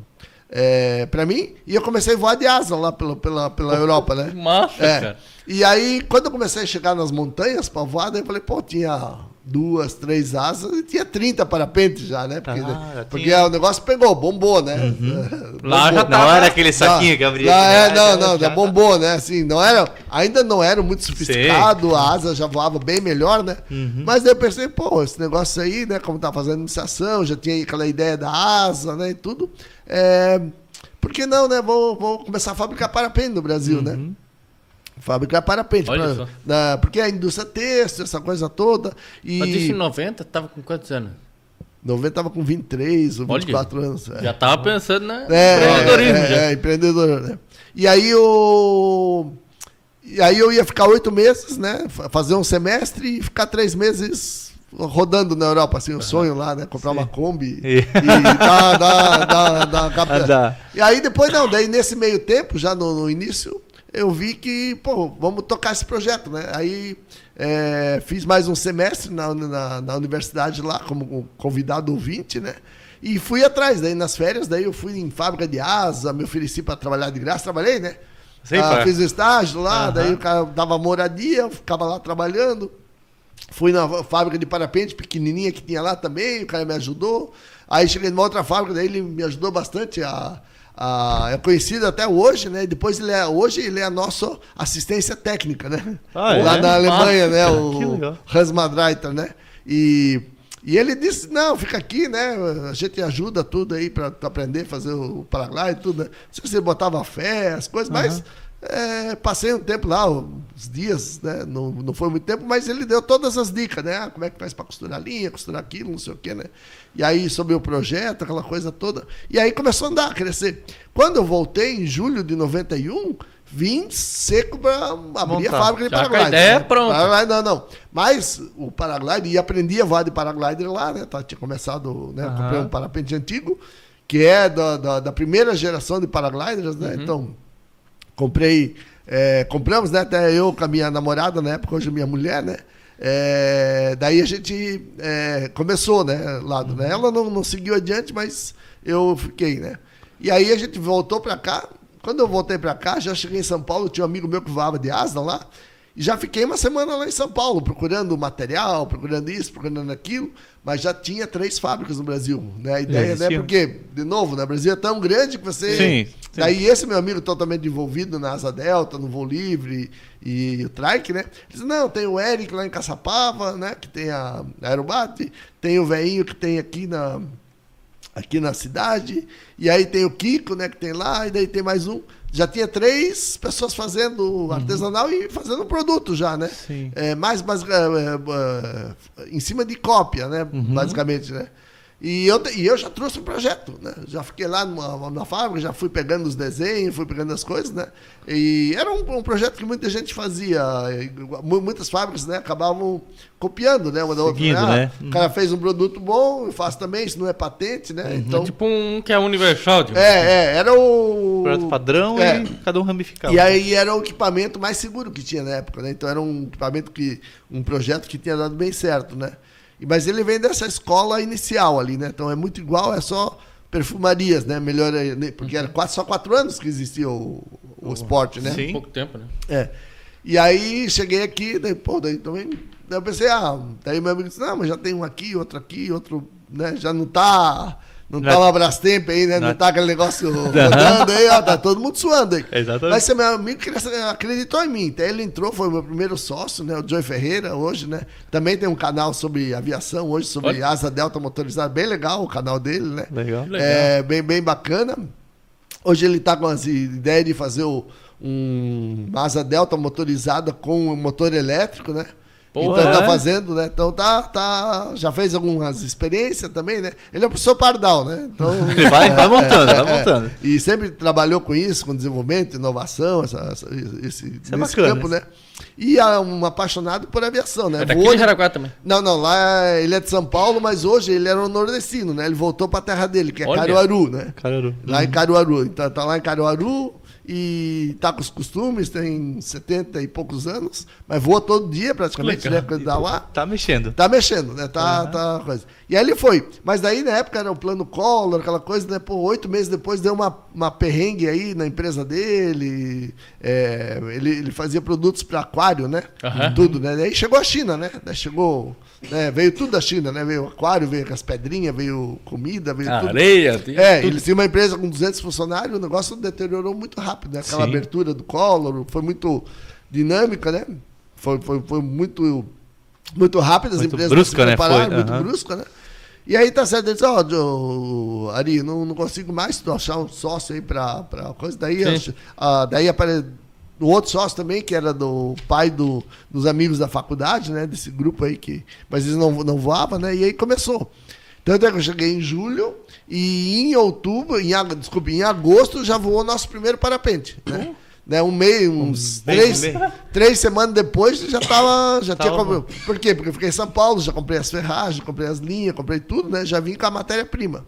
é, para mim e eu comecei a voar de asa lá pela, pela, pela [LAUGHS] Europa, né? Que massa, É. cara. E aí, quando eu comecei a chegar nas montanhas pra voar, daí eu falei, pô, tinha duas, três asas e tinha 30 parapentes já, né? Porque, Ah, já porque tinha. o negócio pegou, bombou, né? [LAUGHS] Lá já Não era aquele saquinho que abria. Lá, é, né? não, Já- não, já já- bombou, né? Assim, não era, ainda não era muito sofisticado, a asa já voava bem melhor, né? Uhum. Mas daí eu pensei, pô, esse negócio aí, né? Como tá fazendo iniciação, já tinha aquela ideia da asa, né? E tudo. É, por que não, né? Vou, vou começar a fabricar parapente no Brasil, Uhum. né? Fabricar parapente. Olha pra- só. da- porque a indústria têxtil, essa coisa toda. E Mas isso em 90, tava com quantos anos? 90 tava com 23 ou Olha. 24 anos. é. Já tava pensando na É, empreendedorismo. é, já. é, empreendedor, né? E aí o. E aí eu ia ficar oito meses, né? fa- Fazer um semestre e ficar três meses rodando na Europa, assim, o sonho lá, né? Comprar uma Kombi [LAUGHS] E- e dar, dar, dar, dar. [LAUGHS] E aí depois não, daí nesse meio tempo, já no, no início, eu vi que, pô, vamos tocar esse projeto, né? Aí é, fiz mais um semestre na, na, na universidade lá, como convidado ouvinte, né? E fui atrás, daí nas férias, daí eu fui em fábrica de asa, me ofereci para trabalhar de graça, trabalhei, né? Sim, Ah, fiz o estágio lá, Aham. daí o cara dava moradia, eu ficava lá trabalhando. Fui na fábrica de parapente pequenininha que tinha lá também, o cara me ajudou. Aí cheguei numa outra fábrica, daí ele me ajudou bastante a, a- é conhecido até hoje, né? Depois ele é, hoje ele é a nossa assistência técnica, né? Ah, lá é? na Alemanha, Massa, né? O. Hans Madreiter, né? E, E ele disse, não, fica aqui, né? A gente ajuda tudo aí para aprender a fazer o paraglide, tudo, né? Se você botava fé, as coisas, mas é, passei um tempo lá, uns dias, né? Não, não foi muito tempo, mas ele deu todas as dicas, né? Ah, como é que faz para costurar linha, costurar aquilo, não sei o quê, né? E aí, sobre o projeto, aquela coisa toda. E aí começou a andar, a crescer. Quando eu voltei, em julho de 91, vim seco para abrir a fábrica de com a paraglide. ideia né? pronta. Paraglide, não, não. Mas o paraglide, e aprendi a voar de paraglider lá, né? Tá, tinha começado, né? Aham. Comprei um parapente antigo, que é da, da, da primeira geração de paragliders, né? Uhum. Então, comprei, é, compramos, né? Até eu com a minha namorada na época, hoje minha mulher, né? É, daí a gente é, começou, né? Lado, né? Ela não, não seguiu adiante, mas eu fiquei, né? E aí a gente voltou pra cá. Quando eu voltei pra cá, já cheguei em São Paulo, tinha um amigo meu que voava de asa lá. E já fiquei uma semana lá em São Paulo, procurando material, procurando isso, procurando aquilo, mas já tinha três fábricas no Brasil. Né? A ideia, né? Porque, de novo, né? o Brasil é tão grande que você. Sim, sim. Daí esse meu amigo totalmente envolvido na Asa Delta, no Voo Livre e, o Trike, né? Ele disse, não, tem o Eric lá em Caçapava, né? Que tem a Aerobate, tem o veinho que tem aqui na, aqui na cidade, e aí tem o Kiko, né, que tem lá, e daí tem mais um. Já tinha três pessoas fazendo artesanal e fazendo produto já, né? Sim. É, mais, mais é, é, é, em cima de cópia, né? Basicamente, né? E eu, e eu já trouxe um projeto, né? Já fiquei lá numa, na fábrica, já fui pegando os desenhos, fui pegando as coisas, né? E era um, um projeto que muita gente fazia. mu- Muitas fábricas, né? Acabavam copiando, né? Uma da outra. Seguindo, Ah, né? O cara fez um produto bom, eu faço também, isso não é patente, né? Então, É tipo um que é universal. Tipo. é, é, era o. Projeto padrão É. e cada um ramificava. E aí era o equipamento mais seguro que tinha na época, né? Então era um equipamento que. um projeto que tinha dado bem certo, né? Mas ele vem dessa escola inicial ali, né? Então é muito igual, é só perfumarias, né? Melhor, né? porque era quatro, só quatro anos que existia o, o esporte, né? Sim. Pouco tempo, né? É. E aí cheguei aqui, daí, pô, daí também. Daí eu pensei, ah, daí meu amigo disse, não, mas já tem um aqui, outro aqui, outro, né? Já não tá. Não tá uma Brastemp aí, né? Não, é- tá aquele negócio [LAUGHS] rodando aí, ó, tá todo mundo suando aí. Exatamente. Mas esse meu amigo que acreditou em mim. Então ele entrou, foi o meu primeiro sócio, né? O Joey Ferreira, hoje, né? Também tem um canal sobre aviação hoje, sobre Olha. asa delta motorizada. Bem legal o canal dele, né? Legal. Legal. É, bem, bem bacana. Hoje ele está com a ideia de fazer o- um, uma asa delta motorizada com motor elétrico, né? Porra, então tá é? fazendo, né? Então tá, tá, já fez algumas experiências também, né? Ele é o professor Pardal, né? Então, [LAUGHS] Ele vai- vai montando, vai montando. E sempre trabalhou com isso, com desenvolvimento, inovação, essa, essa- esse, Isso é nesse campo, né? E é um apaixonado por aviação, né? É daqui Voou de Jaraguá também. não, não, lá ele é de São Paulo, mas hoje ele era um nordestino, né? Ele voltou pra terra dele, que é Olha. Caruaru, né? Caruaru. Lá em Caruaru. Então tá lá em Caruaru e tá com os costumes, tem 70 e poucos anos, mas voa todo dia praticamente, Legal. né? Tá lá. Tá mexendo. Tá mexendo, né? Tá, tá coisa. E aí ele foi. Mas daí, na época, era o plano Collor, aquela coisa, né? Pô, oito meses depois deu uma, uma perrengue aí na empresa dele. É, ele, ele fazia produtos para aquário, né? Aham. Tudo, né? Daí chegou a China, né? Daí chegou. Né? Veio tudo da China, né? Veio aquário, veio as pedrinhas, veio comida, veio tudo. Areia, tem É, tudo. eles tinham uma empresa com 200 funcionários, o negócio deteriorou muito rápido, né? Aquela Sim. abertura do Collor foi muito dinâmica, né? Foi, foi, foi muito, muito rápida, as Muito empresas brusca, se né? prepararam, muito aham. brusca, né? E aí tá certo, ele disse, ó, Joe, Ari, não, não consigo mais tu achar um sócio aí pra, pra coisa. Daí, ah, daí apare... o outro sócio também, que era do pai do, dos amigos da faculdade, né? Desse grupo aí que. Mas eles não, não voavam, né? E aí começou. Tanto é que eu cheguei em julho e em outubro, em, desculpe, em agosto já voou nosso primeiro parapente. Né? Né, um mês, uns bem, três, bem. três semanas depois já tava. Já tinha comprado. Por quê? Porque eu fiquei em São Paulo, já comprei as ferragens, comprei as linhas, comprei tudo, né? Já vim com a matéria-prima.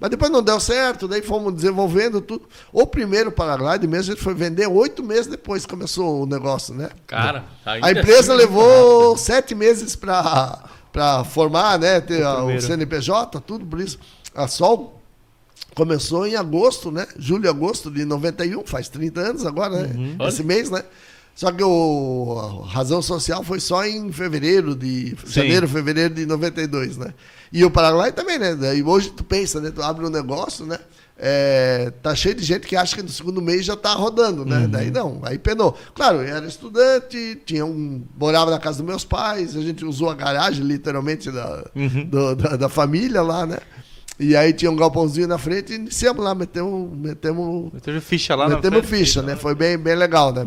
Mas depois não deu certo, daí fomos desenvolvendo tudo. O primeiro paraglide mesmo a gente foi vender oito meses depois que começou o negócio, né? Cara, A empresa assim, levou sete meses para formar, né? Ter o, primeiro. CNPJ, tudo por isso. A Sol começou em agosto, né? Julho agosto de 91, faz 30 anos agora, né? Esse mês, né? Só que o a razão social foi só em fevereiro de janeiro, fevereiro de 92, né? E o Paraguai também, né? Daí hoje tu pensa, né? Tu abre um negócio, né? é, tá cheio de gente que acha que no segundo mês já tá rodando, né? Daí não, aí penou. Claro, eu era estudante, tinha um, morava na casa dos meus pais, a gente usou a garagem, literalmente, da, do- da, da família lá, né? E aí tinha um galpãozinho na frente e iniciamos lá, metemos, metemos Meteu ficha lá Metemos frente. ficha, né? Foi bem, bem legal, né?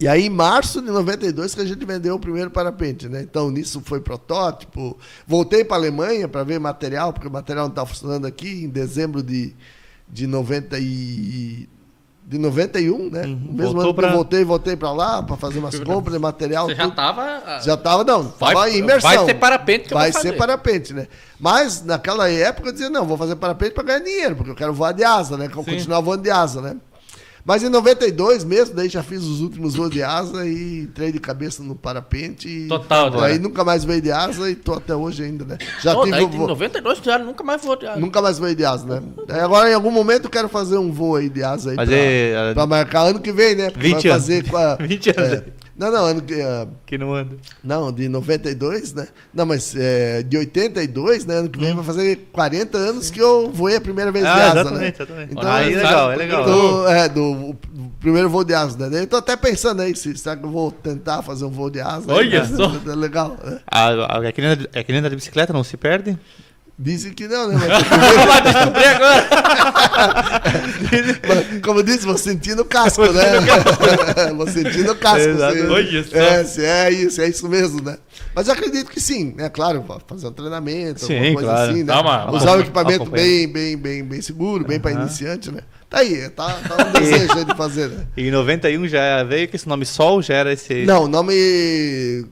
E aí, em março de 92, que a gente vendeu o primeiro parapente, né? Então, nisso foi protótipo. Voltei para a Alemanha para ver material, porque o material não estava funcionando aqui, em dezembro de, de 90 e... De 91, né? Uhum. Mesmo Voltou ano que pra- eu voltei, voltei para lá para fazer umas [LAUGHS] compras de material. Você já tudo. tava. ah, Já tava, não, Vai- tava em imersão. vai ser parapente que eu Vai ser parapente, né? Mas naquela época eu dizia, não, vou fazer parapente para ganhar dinheiro, porque eu quero voar de asa, né? Continuar voando de asa, né? Mas em 92 mesmo, daí já fiz os últimos voos de asa e entrei de cabeça no parapente. E Total, né? Aí nunca mais voei de asa e tô até hoje ainda, né? Já Pô, tive daí um em voo- 92 já nunca mais vou. já- Nunca mais voei de asa, né? Aí agora, em algum momento, eu quero fazer um voo aí de asa aí Fazer, pra, ah, pra marcar ano que vem, né? Porque 20 vai anos. fazer com a- [LAUGHS] 20 anos. é. Não, não, ano que. ah, Que não anda. não, de 92, né? Não, mas é, de 82, né? Ano que vem vai fazer 40 anos que eu voei a primeira vez de Ah, asa, exatamente, né? exatamente. Então, Aí é legal, é legal. do, é, do o primeiro voo de asa, né? Eu tô até pensando aí, se, será que eu vou tentar fazer um voo de asa? Olha né? só. É legal, né? Que nem, é que nem andar de bicicleta, não se perde? Dizem que não, né? Mas, [LAUGHS] Vai descobrir agora. mas, como eu disse, vou sentindo o casco, né? [LAUGHS] vou sentindo o casco. Só. é, se é isso, é isso mesmo, né? Mas eu acredito que sim, né? Claro, fazer um treinamento, Sim, alguma coisa claro. assim, né? Uma- Usar um equipamento acompanha. bem, bem, bem, bem seguro, bem para iniciante, né? Tá aí, tá, tá um desejo de fazer, né? E em 91 já veio com esse nome Sol, já era esse. Não, o nome.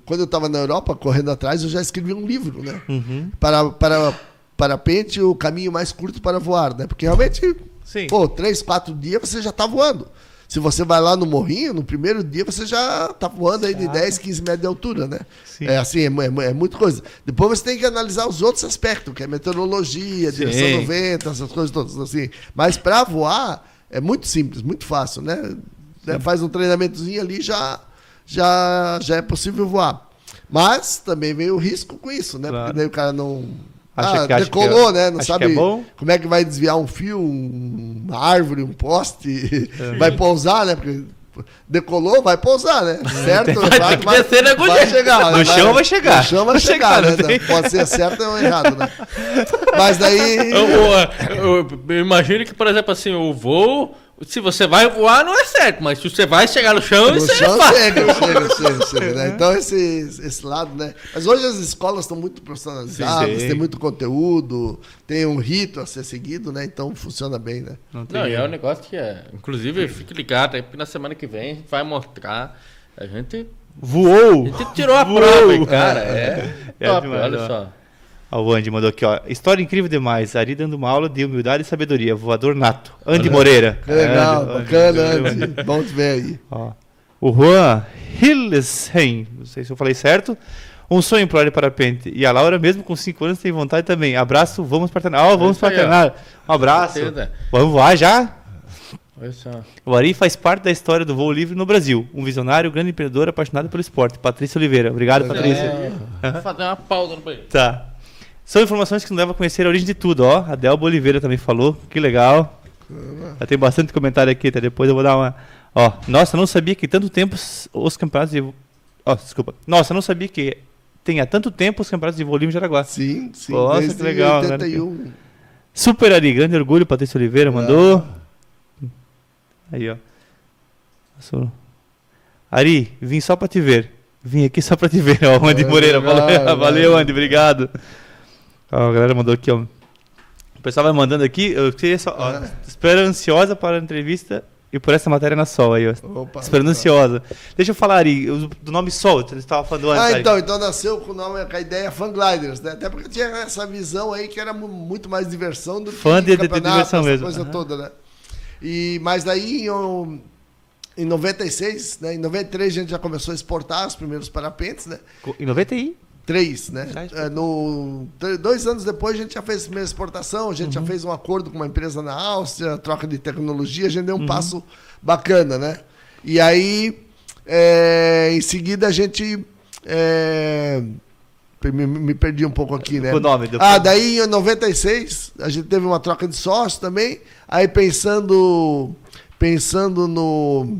Quando eu estava na Europa, correndo atrás, eu já escrevi um livro, né? Uhum. Para, para parapente, o caminho mais curto para voar, né? Porque realmente, Sim. pô, três, quatro dias você já está voando. Se você vai lá no morrinho, no primeiro dia você já está voando aí de 10, 15 metros de altura, né? Sim. É assim, é, é, é muita coisa. Depois você tem que analisar os outros aspectos, que é meteorologia, direção Sim. do vento, essas coisas todas, assim. Mas para voar é muito simples, muito fácil, né? Né, Faz um treinamentozinho ali já já já é possível voar. Mas também vem o risco com isso, né? Claro. Porque daí o cara não Acha ah, que- acha decolou, que- né? Não acha sabe que é bom. como é que vai desviar um fio, um- uma árvore, um poste, [LAUGHS] vai pousar, né? Porque decolou, vai pousar, né? Certo, ou errado, que descer na vai agulha. chegar. No né? chão vai chegar. No chão vai Vai chegar, chegar, né? Pode ser certo ou errado, né? [LAUGHS] Mas daí... Eu, eu- eu- eu imagino que, por exemplo, assim, o voo, se você vai voar, não é certo, mas se você vai chegar no chão, No isso chão é fácil. chega, [LAUGHS] chega, chega, chega, né? Então esse, esse lado, né? Mas hoje as escolas estão muito profissionalizadas, Sim. tem muito conteúdo, tem um rito a ser seguido, né? Então funciona bem, né? Não tem Não, e é um negócio que é. Inclusive, fique ligado aí, porque na semana que vem a gente vai mostrar. A gente, Voou! a gente tirou a Voou! prova, hein, cara. [LAUGHS] É. É top, demais, olha só. Ó, o Andy mandou aqui, ó. História incrível demais. Ari dando uma aula de humildade e sabedoria. Voador nato. Andy Moreira. Legal, Andy, bacana, Andy. Andy. Bom te ver aí. Ó, o Juan Hillesheim, não sei se eu falei certo. Um sonho pro Ari Parapente. E a Laura, mesmo com 5 anos, tem vontade também. Abraço, vamos para. Ó, vamos Isso para. Um abraço. Vamos voar já? O Ari faz parte da história do voo livre no Brasil. Um visionário, grande empreendedor, apaixonado pelo esporte. Patrícia Oliveira. Obrigado, Patrícia. É, vou fazer uma pausa no banheiro. Tá. São informações que nos levam a conhecer a origem de tudo, ó. A Delba Oliveira também falou. Que legal. Já tem bastante comentário aqui, tá? Depois eu vou dar uma. Ó, nossa, não sabia que tanto tempo os campeonatos de. Ó, desculpa. Nossa, não sabia que tem há tanto tempo os campeonatos de voo livre em Jaraguá. Sim, sim. Nossa, que legal, né? 81. Super Ari, grande orgulho, Patrícia Oliveira mandou. Aí, ó. Passou. Ari, vim só pra te ver. Vim aqui só pra te ver, ó. Andy É, Moreira. Valeu, [LAUGHS] valeu, Andy, obrigado. A galera mandou aqui, ó. O pessoal vai mandando aqui. Eu queria só. Ó, É. Espero ansiosa para a entrevista e por essa matéria na Sol aí, ó. Opa, Esperando ansiosa. Deixa eu falar, Ari, do nome Sol. Você estava falando antes. Ah, Ari. então, então nasceu com, o nome, com a ideia Fan Gliders, né? Até porque tinha essa visão aí que era mu- muito mais diversão do Fã de- de campeonato, diversão essa mesmo. coisa Aham. toda, né? E, mas daí, em, em 96, né? Em 93 a gente já começou a exportar os primeiros parapentes, né? Em 91? Três, né? É, no, dois anos depois a gente já fez a primeira exportação, a gente já fez um acordo com uma empresa na Áustria, troca de tecnologia, a gente deu um passo bacana, né? E aí, é, em seguida, a gente é, Me, me perdi um pouco aqui, né? O nome do- Ah, daí em 96, a gente teve uma troca de sócio também. Aí pensando, pensando no,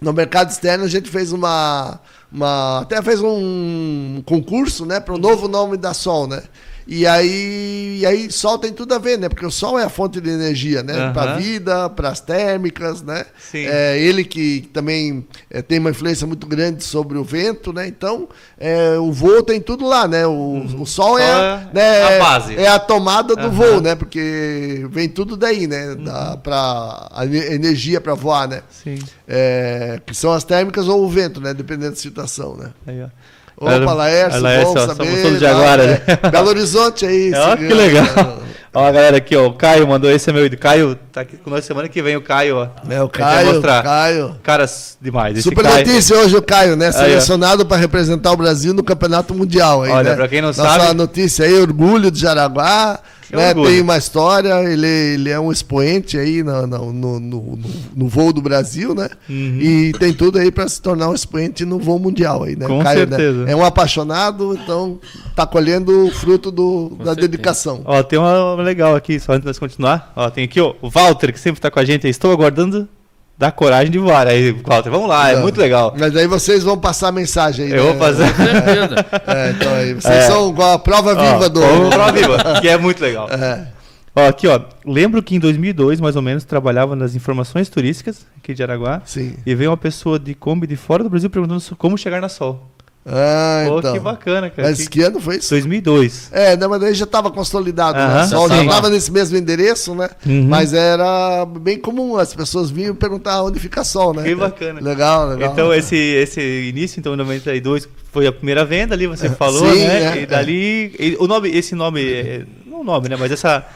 no mercado externo, a gente fez uma, uma até fez um concurso, né, para o novo nome da Sol, né? E aí, e aí Sol tem tudo a ver, né? Porque o Sol é a fonte de energia, né? Aham. Para a vida, para as térmicas, né? Sim. É ele que também é, tem uma influência muito grande sobre o vento, né? Então, é, o voo tem tudo lá, né? O, o Sol é, é né, a base. é a tomada do Aham. voo, né? Porque vem tudo daí, né? Da, pra, a ene- energia para voar, né? Sim. É, que são as térmicas ou o vento, né? Dependendo da situação, né? Aí, ó. Opa, Laércio, Laércio, bom ó, saber. somos de agora, né? É, [LAUGHS] Belo Horizonte aí. Ó, seguindo, que legal. Ó, a galera aqui, ó. O Caio mandou esse é meu ídolo. Caio tá aqui com nós semana que vem, o Caio, ó. É, o Caio, mostrar. Caio. Caras demais. Esse Super Caio- notícia hoje o Caio, né? ó. Selecionado para representar o Brasil no Campeonato Mundial. Aí, Olha, né? pra quem não Nossa sabe- notícia aí, orgulho de Jaraguá. Né? Tem uma história, ele, ele é um expoente aí no, no, no, no- no voo do Brasil, né? Uhum. E tem tudo aí para se tornar um expoente no voo mundial aí, né? Com né? certeza. É um apaixonado, então tá colhendo o fruto do, da certeza. dedicação. Ó, tem uma legal aqui, só antes de nós continuar. Ó, tem aqui, ó, o Walter, que sempre tá com a gente. aí. Estou aguardando da coragem de voar. Aí, Walter, vamos lá, é muito legal. Mas aí vocês vão passar a mensagem aí. Eu né? vou fazer. Com certeza. É, então aí, vocês É. são a prova viva Ó, do. pra viva, que é muito legal. É. Ó, aqui, ó. Lembro que em 2002, mais ou menos, trabalhava nas informações turísticas aqui de Araguá. Sim. E veio uma pessoa de Kombi de fora do Brasil perguntando como chegar na Sol. Ah, Pô, então. que bacana, cara. Mas Que- que ano foi isso? 2002. É, mas daí já estava consolidado, né? Só já estava nesse mesmo endereço, né? Uhum. Mas era bem comum, as pessoas vinham perguntar onde fica Sol, né? Que bacana. Legal, legal. Então, esse, esse início, então, em 92, foi a primeira venda ali, você falou, sim, né? é, e dali. e o nome, esse nome, é, não o nome, né? Mas essa.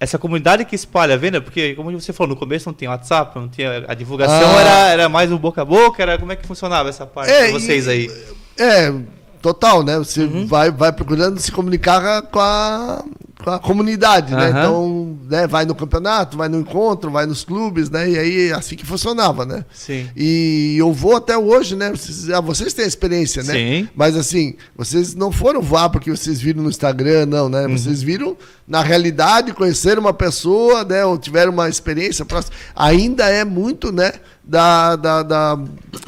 Essa comunidade que espalha a venda, porque, como você falou, no começo não tinha WhatsApp, não tinha. A divulgação Ah. era, era mais o boca a boca, era como é que funcionava essa parte É, de vocês aí? É, total, né? Você Uhum. vai, vai procurando se comunicar com a, com a comunidade, né? Aham. Então, né, vai no campeonato, vai no encontro, vai nos clubes, né? E aí, assim que funcionava, né? Sim. E eu vou até hoje, né? Vocês, ah, vocês têm experiência, né? Sim. Mas assim, vocês não foram voar porque vocês viram no Instagram, não, né? Uhum. Vocês viram na realidade, conheceram uma pessoa, né? Ou tiveram uma experiência próxima. Ainda é muito, né? Da, da, da, da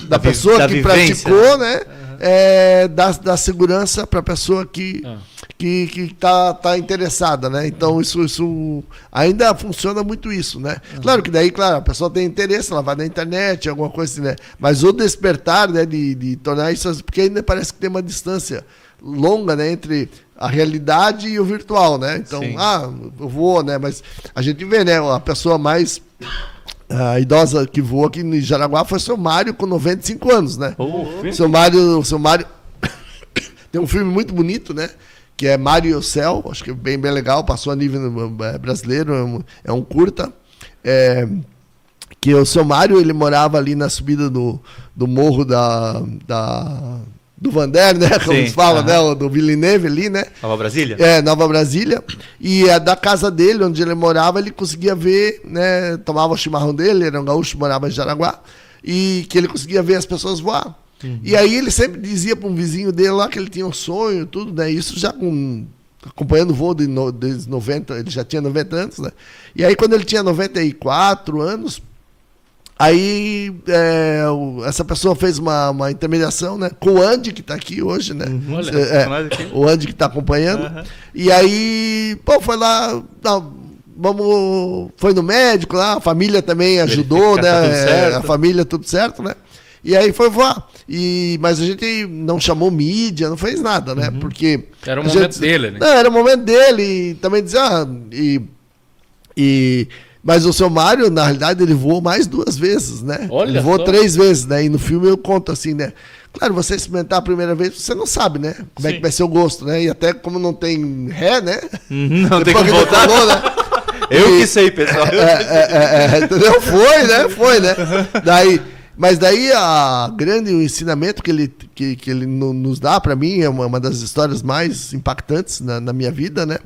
Da pessoa da que vivência. praticou, né? É, da, da segurança para a pessoa que, Ah. que, que tá, tá interessada, né? Então isso, isso ainda funciona muito isso, né? Claro que daí, claro, a pessoa tem interesse, ela vai na internet, alguma coisa assim, né? Mas o despertar, né, de, de tornar isso, porque ainda parece que tem uma distância longa, né, entre a realidade e o virtual, né? Então, Sim. ah, eu vou, né? Mas a gente vê, né, a pessoa mais a idosa que voa aqui em Jaraguá foi o seu Mário com 95 anos, né? O seu Mário, seu Mário [COUGHS] tem um filme muito bonito, né? Que é Mário e o Céu, acho que é bem, bem legal, passou a nível eh, brasileiro, é um, é um curta. É, que o seu Mário, ele morava ali na subida do, do morro da, da, do Vander, né? Como Sim, se fala, aham. né? Do Villeneuve ali, né? Nova Brasília? É, Nova Brasília. E a da casa dele, onde ele morava, ele conseguia ver, né? Tomava o chimarrão dele, era um gaúcho, morava em Jaraguá. E que ele conseguia ver as pessoas voar. E aí ele sempre dizia para um vizinho dele lá que ele tinha um sonho, tudo, né? Isso já com acompanhando o voo de no, desde 90, ele já tinha 90 anos, né? E aí quando ele tinha 94 anos, Aí é, o- essa pessoa fez uma, uma intermediação né, com o Andy, que está aqui hoje, né? Olha, É, aqui. o Andy que está acompanhando. Aham. E aí, pô, foi lá. Não, vamos. Foi no médico lá, a família também ajudou, Verificar né? tá é, a família tudo certo, né? E aí foi voar. E, mas a gente não chamou mídia, não fez nada, né? Porque. Era o momento dele, né? Não, era o momento dele. E também dizer, ah, e. E. Mas o seu Mário, na realidade, ele voou mais duas vezes, né? Olha ele voou só. três vezes, né? E no filme eu conto assim, né? Claro, você experimentar a primeira vez, você não sabe, né? Como é Sim. que vai ser o gosto, né? E até como não tem ré, né? Uhum, Não tem como que voltar. falou, né? [LAUGHS] Eu E- que sei, pessoal. Eu [LAUGHS] É, é, é, é, entendeu? Foi, né? Foi, né? Daí, mas daí a grande o ensinamento que ele, que, que ele no- nos dá para mim é uma, uma das histórias mais impactantes na, na minha vida, né?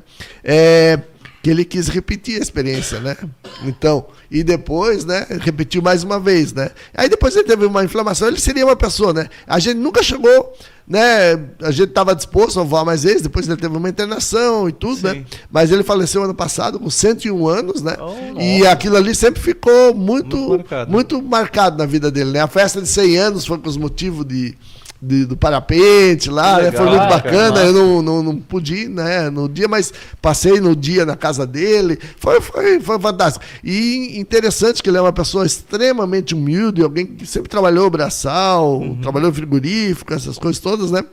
É que ele quis repetir a experiência, né? Então, e depois, né, repetiu mais uma vez, né? Aí depois ele teve uma inflamação, ele seria uma pessoa, né? A gente nunca chegou, né? A gente estava disposto a voar mais vezes, depois ele teve uma internação e tudo, né? Sim. Mas ele faleceu ano passado com 101 anos, né? Oh, e aquilo ali sempre ficou muito, Muito marcado. muito marcado na vida dele, né? A festa de 100 anos foi com os motivos de, de- do parapente lá, Que né? foi legal, muito cara, bacana. nossa. eu não, não, não pude ir, né, no dia, mas passei no dia na casa dele. Foi, foi, foi fantástico. E interessante que ele é uma pessoa extremamente humilde, alguém que sempre trabalhou braçal, Uhum. trabalhou frigorífico, essas coisas todas, né?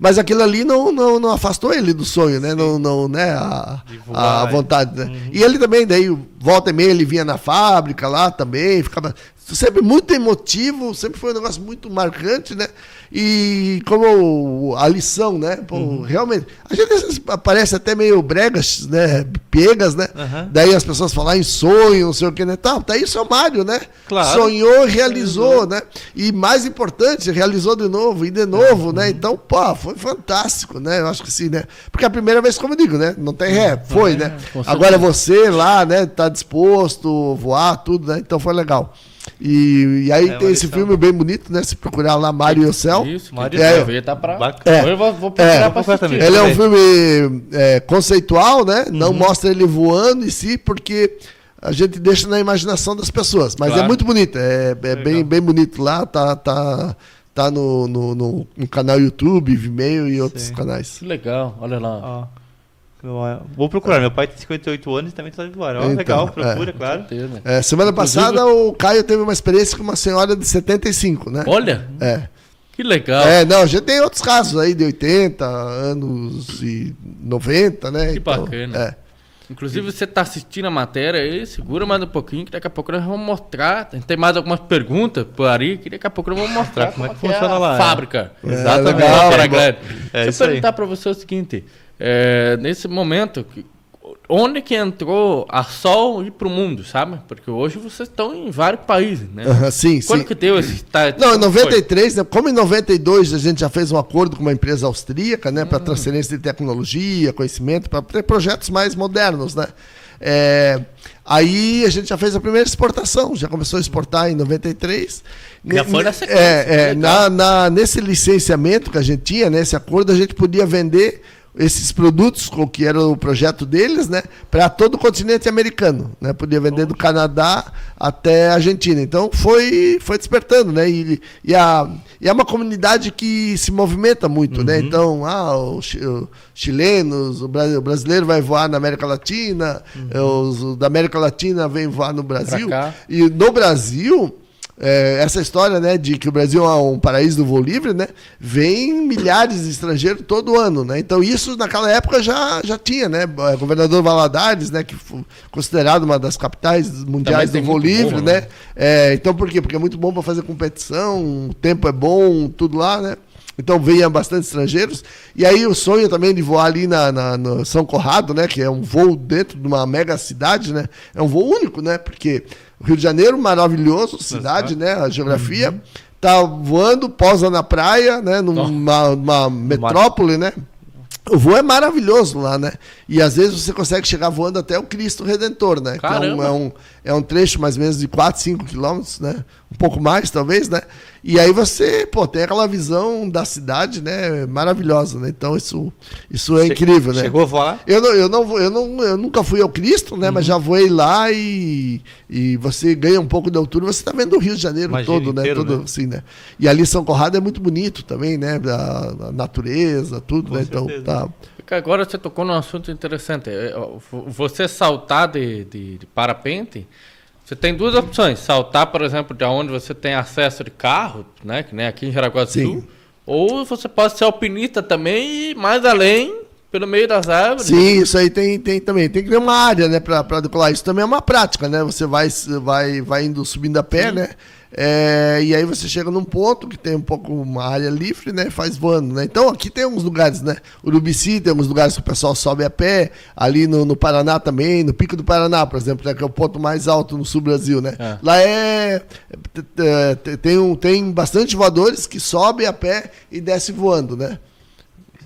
Mas aquilo ali não, não, não afastou ele do sonho, né? Não, não, né? A, a vontade, né? E ele também, daí, volta e meia, ele vinha na fábrica lá também, ficava sempre muito emotivo, sempre foi um negócio muito marcante, né? E como a lição, né? Pô, Realmente, a gente às vezes parece até meio bregas, né? Piegas, né? Aham. Daí as pessoas falam em sonho, não sei o que, né? Tá, tá isso é o Mário, né? Claro. Sonhou, realizou, né? E mais importante, realizou de novo e de novo, Uhum. né? Então, pô, foi fantástico, né? Eu acho que sim, né? Porque a primeira vez, como eu digo, né? Não tem ré, foi, né? com Agora você lá, né? Tá disposto, voar, tudo, né? Então foi legal. E, e aí É tem esse lição. filme bem bonito, né? Se procurar lá, Mário e o Céu. Isso, Mário e o eu Céu. tá pra... Bacana. Eu vou, vou procurar É. pra assistir. também. Ele é um filme é, conceitual, né? Não mostra ele voando em si, porque a gente deixa na imaginação das pessoas. Mas é Claro. muito bonito, é, é bem, bem bonito lá, tá, tá, tá no, no, no- no canal YouTube, Vimeo e outros Sim. canais. Que legal, olha lá. Ó. Vou procurar. Meu pai tem 58 anos e também tá de. Ó, Então, legal, é. procura, claro. Certeza. É, semana Inclusive- passada o Caio teve uma experiência com uma senhora de 75, né? Olha, É. que legal. É, não, a gente tem outros casos aí de 80 anos e 90, né? Que bacana. É. Inclusive, você tá assistindo a matéria aí, segura mais um pouquinho, que daqui a pouco nós vamos mostrar. Tem mais algumas perguntas por aí, que daqui a pouco nós vamos mostrar como é que funciona a lá, é. fábrica. Exatamente. legal. É Deixa isso eu aí. perguntar para você o seguinte: é, nesse momento, onde que entrou a Sol ir pro mundo, sabe? Porque hoje vocês estão em vários países, né? Aham, sim, Quando sim. que deu esse start? Não, em Como foi? 93, né, como em 92 a gente já fez um acordo com uma empresa austríaca, né, Hum. para transferência de tecnologia, conhecimento, para ter projetos mais modernos, né? É, aí a gente já fez a primeira exportação, já começou a exportar em 93. Já foi na sequência, é, é, que legal. na, na- nesse licenciamento que a gente tinha, nesse acordo, a gente podia vender esses produtos, com que era o projeto deles, né, para todo o continente americano, né, podia vender do Canadá até a Argentina. Então foi foi despertando, né, e, e, a, e é uma comunidade que se movimenta muito, né. Então, ah, os chi- os chilenos, o, bra- o brasileiro vai voar na América Latina, eh, os, os da América Latina vêm voar no Brasil. e no Brasil é, essa história né, de que o Brasil é um paraíso do voo livre, né, vem milhares de estrangeiros todo ano. Né? Então, isso naquela época já, já tinha. Né? O governador Valadares, né, que foi considerado uma das capitais mundiais do voo livre. voo, né? né? É, então, por quê? Porque é muito bom para fazer competição, o tempo é bom, tudo lá. Né? Então venha bastante estrangeiros. E aí o sonho também de voar ali na, na- no São Corrado, né? Que é um voo dentro de uma mega cidade, né? É um voo único, né? Porque Rio de Janeiro, maravilhoso, cidade, né? A geografia. Tá voando, posa na praia, né? Numa, numa metrópole, né? O voo é maravilhoso lá, né? E às vezes você consegue chegar voando até o Cristo Redentor, né? Que é um, Caramba! é, um, é um trecho mais ou menos de 4, 5 quilômetros, né? Um pouco mais, talvez, né? E aí você, pô, tem aquela visão da cidade, né? Maravilhosa, né? Então isso, isso é Che- incrível, né? Chegou a voar? Eu, não, eu, não, vou- eu, não, eu nunca fui ao Cristo, né? Uhum. Mas já voei lá e, e você ganha um pouco de altura, você está vendo o Rio de Janeiro Imagina todo, né? inteiro, Todo, né? assim, né? E ali São Corrado é muito bonito também, né? A, a natureza, tudo, Com né? Então, certeza. tá. Porque agora você tocou num assunto interessante. É, Você saltar de, de, de parapente, você tem duas opções. Saltar, por exemplo, de onde você tem acesso de carro, né? Que nem aqui em Jaraguá do Sim. Sul. Ou você pode ser alpinista também e mais além, pelo meio das árvores. Sim, isso aí tem, tem também. Tem que ter uma área, né, pra, pra decolar. Isso também é uma prática, né? Você vai, vai, vai indo subindo a pé, né? É, e aí você chega num ponto que tem um pouco uma área livre, né? Faz voando, né? Então aqui tem alguns lugares, né? Urubici tem alguns lugares que o pessoal sobe a pé. Ali no, no Paraná também, no Pico do Paraná, por exemplo, né, que é o ponto mais alto no sul Brasil, né? É. Lá é, t- tem, um, tem bastante voadores que sobem a pé e descem voando, né?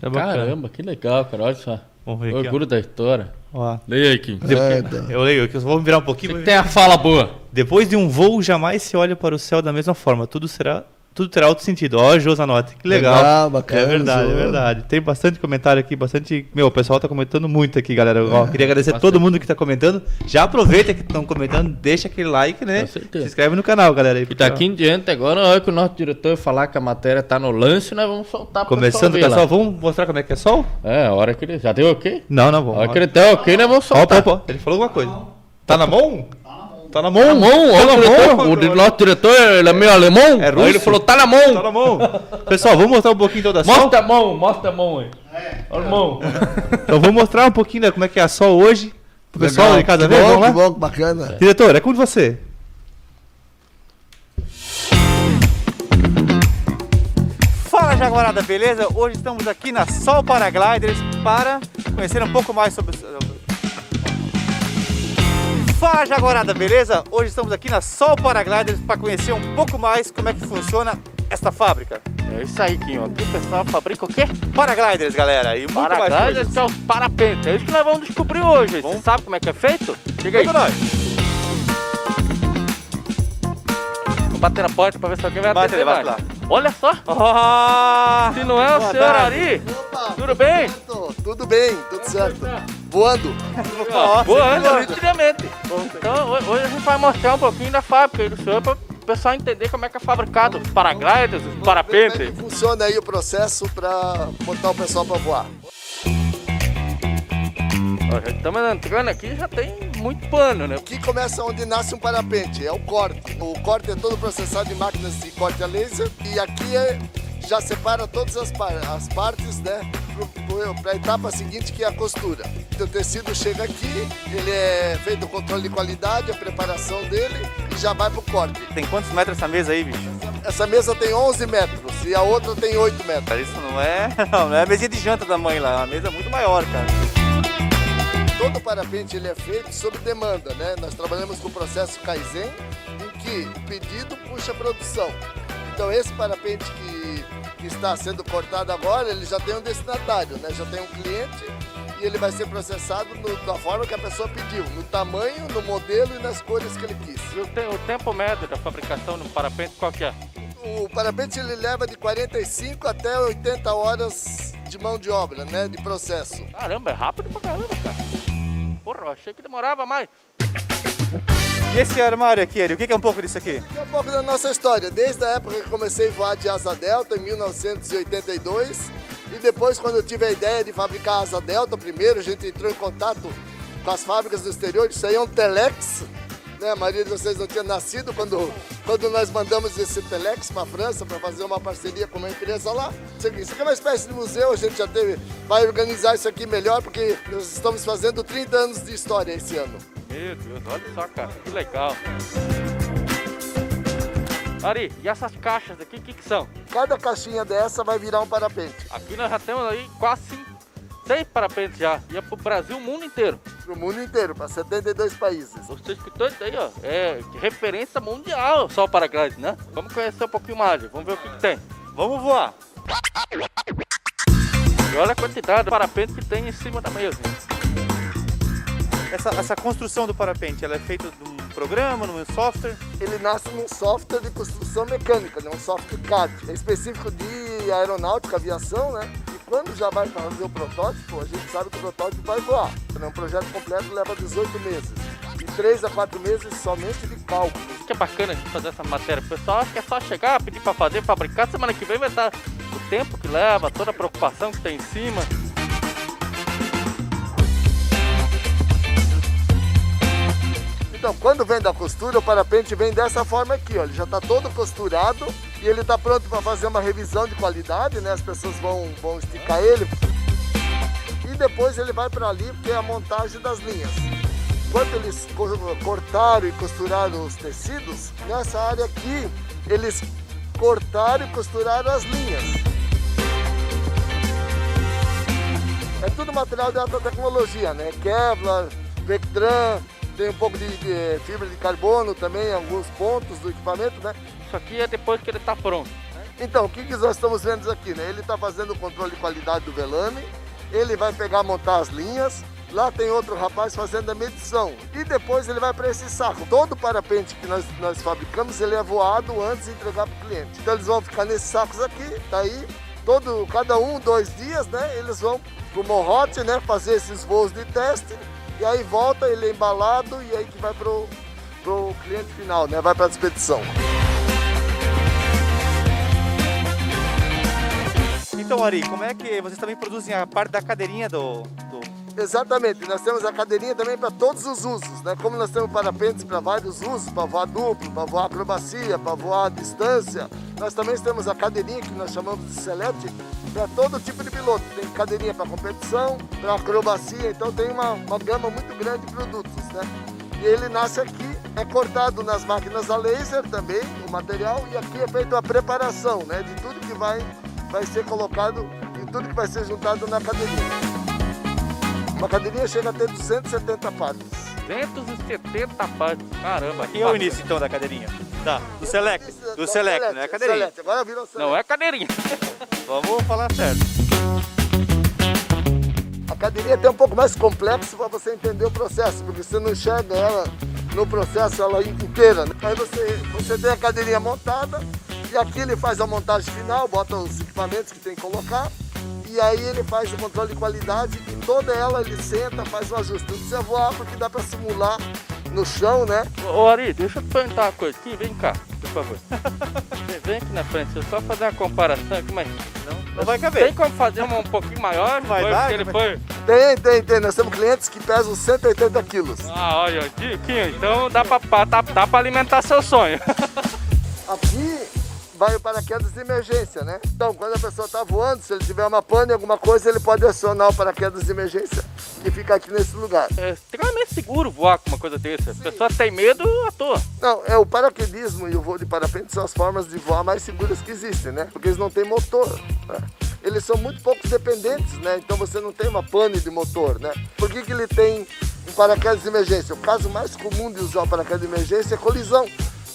É. Caramba, que legal, cara. Olha só. Vamos ver aqui, ó. Orgulho da história. Ó. Leia aí, Kim. É, então. Eu leio, aqui, vou virar um pouquinho. Você tem a fala boa. Depois de um voo, jamais se olha para o céu da mesma forma. Tudo será. Tudo terá outro sentido. Ó, Josanote, que legal. Legal, bacana, É verdade, Jô. é verdade. Tem bastante comentário aqui, bastante. Meu, o pessoal tá comentando muito aqui, galera. Ó, queria agradecer a todo mundo que tá comentando. Já aproveita que estão comentando, deixa aquele like, né? Com certeza. Se inscreve no canal, galera. aí, E daqui em diante, agora, na hora que o nosso diretor falar que a matéria tá no lance, nós vamos soltar pro Começando, pessoal pessoal, vamos mostrar como é que é sol? É, a hora que ele... Já deu ok? Não, não, A vamos. hora que ele der ok, nós vamos Ó, soltar. opa, opa, ele falou alguma coisa. Tá na mão? Tá na mão. Tá na mão, ó, Tá na diretor, mão. o nosso diretor ele é meio alemão. É Aí russo? ele falou, tá na mão. Tá na mão. Pessoal, vamos mostrar um pouquinho então da sol? Mostra a mão, mostra a mão aí. Olha a mão. Então vamos mostrar um pouquinho né, como é que é a sol hoje. Pro pessoal de ver, bom, vamos lá? que bom, que bacana. Diretor, é com você. Fala Jaguarada, beleza? Hoje estamos aqui na Sol Paragliders para conhecer um pouco mais sobre. Fala Jaguarada, beleza? Hoje estamos aqui na Sol Paragliders para conhecer um pouco mais como é que funciona esta fábrica. É isso aí, Kim. Aqui o pessoal fabrica o quê? Paragliders, galera, e muito mais Paragliders coisas. que é os parapentes. É isso que nós vamos descobrir hoje. Você sabe como é que é feito? Chega aí. Nós. Vou bater na porta pra ver se alguém vai Bate atender bate mais. Olha só. Ah! Se não é o senhor tarde. Ari. Opa, Tudo bem? certo? Tudo bem, tudo certo. Voando. Boa, sempre anda, nitidamente. Então, ho- hoje a gente vai mostrar um pouquinho da fábrica aí do senhor para o pessoal entender como é que é fabricado os paragliders, os Como é parapentes. que funciona aí o processo para botar o pessoal para voar? Estamos entrando aqui já tem muito pano, né? Aqui começa onde nasce um parapente, é o corte. O corte é todo processado em máquinas de corte a laser e aqui é- já separa todas as, par- as partes, né, para a etapa seguinte que é a costura. O tecido chega aqui, ele é feito o controle de qualidade, a preparação dele e já vai para o corte. Tem quantos metros essa mesa aí, bicho? Essa mesa tem 11 metros e a outra tem 8 metros. Isso não é. Não, [LAUGHS] não é a mesinha de janta da mãe lá, é uma mesa muito maior, cara. Todo parapente ele é feito sob demanda, né? Nós trabalhamos com o processo Kaizen, em que o pedido puxa a produção. Então esse parapente que, que está sendo cortado agora, ele já tem um destinatário, né? Já tem um cliente e ele vai ser processado no- da forma que a pessoa pediu, no tamanho, no modelo e nas cores que ele quis. E o, te- o tempo médio da fabricação do parapente qual que é? O parapente ele leva de 45 até 80 horas de mão de obra, né? De processo. Caramba, é rápido pra caramba, cara. Porra, achei que demorava mais. E esse armário aqui, Ari, o que é um pouco disso aqui? É um pouco da nossa história, desde a época que comecei a voar de asa delta, em 1982, e depois quando eu tive a ideia de fabricar asa delta, primeiro a gente entrou em contato com as fábricas do exterior, isso aí é um Telex, né? A maioria de vocês não tinha nascido quando, quando nós mandamos esse Telex para a França para fazer uma parceria com uma empresa lá. Isso aqui, isso aqui é uma espécie de museu, a gente já teve, vai organizar isso aqui melhor, porque nós estamos fazendo 30 anos de história esse ano. Meu Deus, olha só, cara, que legal. Ari, e essas caixas aqui, o que, que são? Cada caixinha dessa vai virar um parapente. Aqui nós já temos aí quase 50 sem já. Ia pro Brasil, o mundo inteiro. Pro mundo inteiro, para 72 países. Você escutou isso aí, ó? É referência mundial só o paraglide, né? Vamos conhecer um pouquinho mais, vamos ver o que, que tem. Vamos voar! E olha a quantidade de parapente que tem em cima da mesa. Essa, essa construção do parapente, ela é feita do programa, num software? Ele nasce num software de construção mecânica, né? um software CAD. É específico de aeronáutica, aviação, né? Quando já vai fazer o protótipo, a gente sabe que o protótipo vai voar. Né? Um projeto completo leva 18 meses. E 3 a 4 meses somente de cálculo. Isso que é bacana gente fazer essa matéria. O pessoal acha que é só chegar, pedir pra fazer, fabricar. Semana que vem vai estar o tempo que leva, toda a preocupação que tem em cima. Então, quando vem da costura, o parapente vem dessa forma aqui, ó. Ele já está todo costurado e ele está pronto para fazer uma revisão de qualidade, né? As pessoas vão, vão esticar ele. E depois ele vai para ali, que é a montagem das linhas. Enquanto eles co- cortaram e costuraram os tecidos, nessa área aqui, eles cortaram e costuraram as linhas. É tudo material de alta tecnologia, né? Kevlar, Vectran, tem um pouco de, de fibra de carbono também alguns pontos do equipamento, né? Isso aqui é depois que ele tá pronto. Então, o que, que nós estamos vendo aqui, né? Ele está fazendo o controle de qualidade do velame, ele vai pegar, montar as linhas. Lá tem outro rapaz fazendo a medição. E depois ele vai para esse saco. Todo parapente que nós, nós fabricamos, ele é voado antes de entregar para o cliente. Então eles vão ficar nesses sacos aqui, daí todo, cada um, dois dias, né? Eles vão pro Morrote, né? Fazer esses voos de teste. E aí volta, ele é embalado e aí que vai pro, pro cliente final, né? Vai para a expedição. Então, Ari, como é que vocês também produzem a parte da cadeirinha do. do... Exatamente, nós temos a cadeirinha também para todos os usos, né? Como nós temos parapentes para vários usos, para voar duplo, para voar acrobacia, para voar à distância, nós também temos a cadeirinha que nós chamamos de select para todo tipo de piloto. Tem cadeirinha para competição, para acrobacia, então tem uma, uma gama muito grande de produtos, né? E ele nasce aqui, é cortado nas máquinas a laser também, o material, e aqui é feita a preparação, né? De tudo que vai, vai ser colocado e tudo que vai ser juntado na cadeirinha. Uma cadeirinha chega a ter 270 partes. 270 partes. Caramba, Aqui é o início então da cadeirinha. Tá, do Select. Do Select, não é cadeirinha. Select, agora virou Select. Não é cadeirinha. [LAUGHS] Vamos falar certo. A cadeirinha é um pouco mais complexo para você entender o processo, porque você não enxerga ela no processo ela inteira. né? Aí você, você tem a cadeirinha montada e aqui ele faz a montagem final, bota os equipamentos que tem que colocar e aí ele faz o controle de qualidade e toda ela ele senta, faz um ajuste. Tudo você voar porque dá para simular no chão, né? Ô Ari, deixa eu te perguntar uma coisa aqui, vem cá, por favor. [LAUGHS] Vem- Vem aqui na frente, deixa eu só fazer uma comparação aqui, mas Não, não vai caber. tem como fazer uma um pouquinho maior? Vai Foi dar? ele foi. Tem, tem, tem. Nós temos clientes que pesam 180 quilos. Ah, olha, Diquinho, então dá pra- dá, dá pra alimentar seu sonho. [LAUGHS] Aqui vai o paraquedas de emergência, né? Então, quando a pessoa está voando, se ele tiver uma pane, alguma coisa, ele pode acionar o paraquedas de emergência que fica aqui nesse lugar. É extremamente seguro voar com uma coisa dessa. A pessoa tem medo à toa. Não, é o paraquedismo e o voo de parapente são as formas de voar mais seguras que existem, né? Porque eles não têm motor. né? Eles são muito pouco dependentes, né? Então você não tem uma pane de motor, né? Por que, que ele tem um paraquedas de emergência? O caso mais comum de usar o paraquedas de emergência é colisão.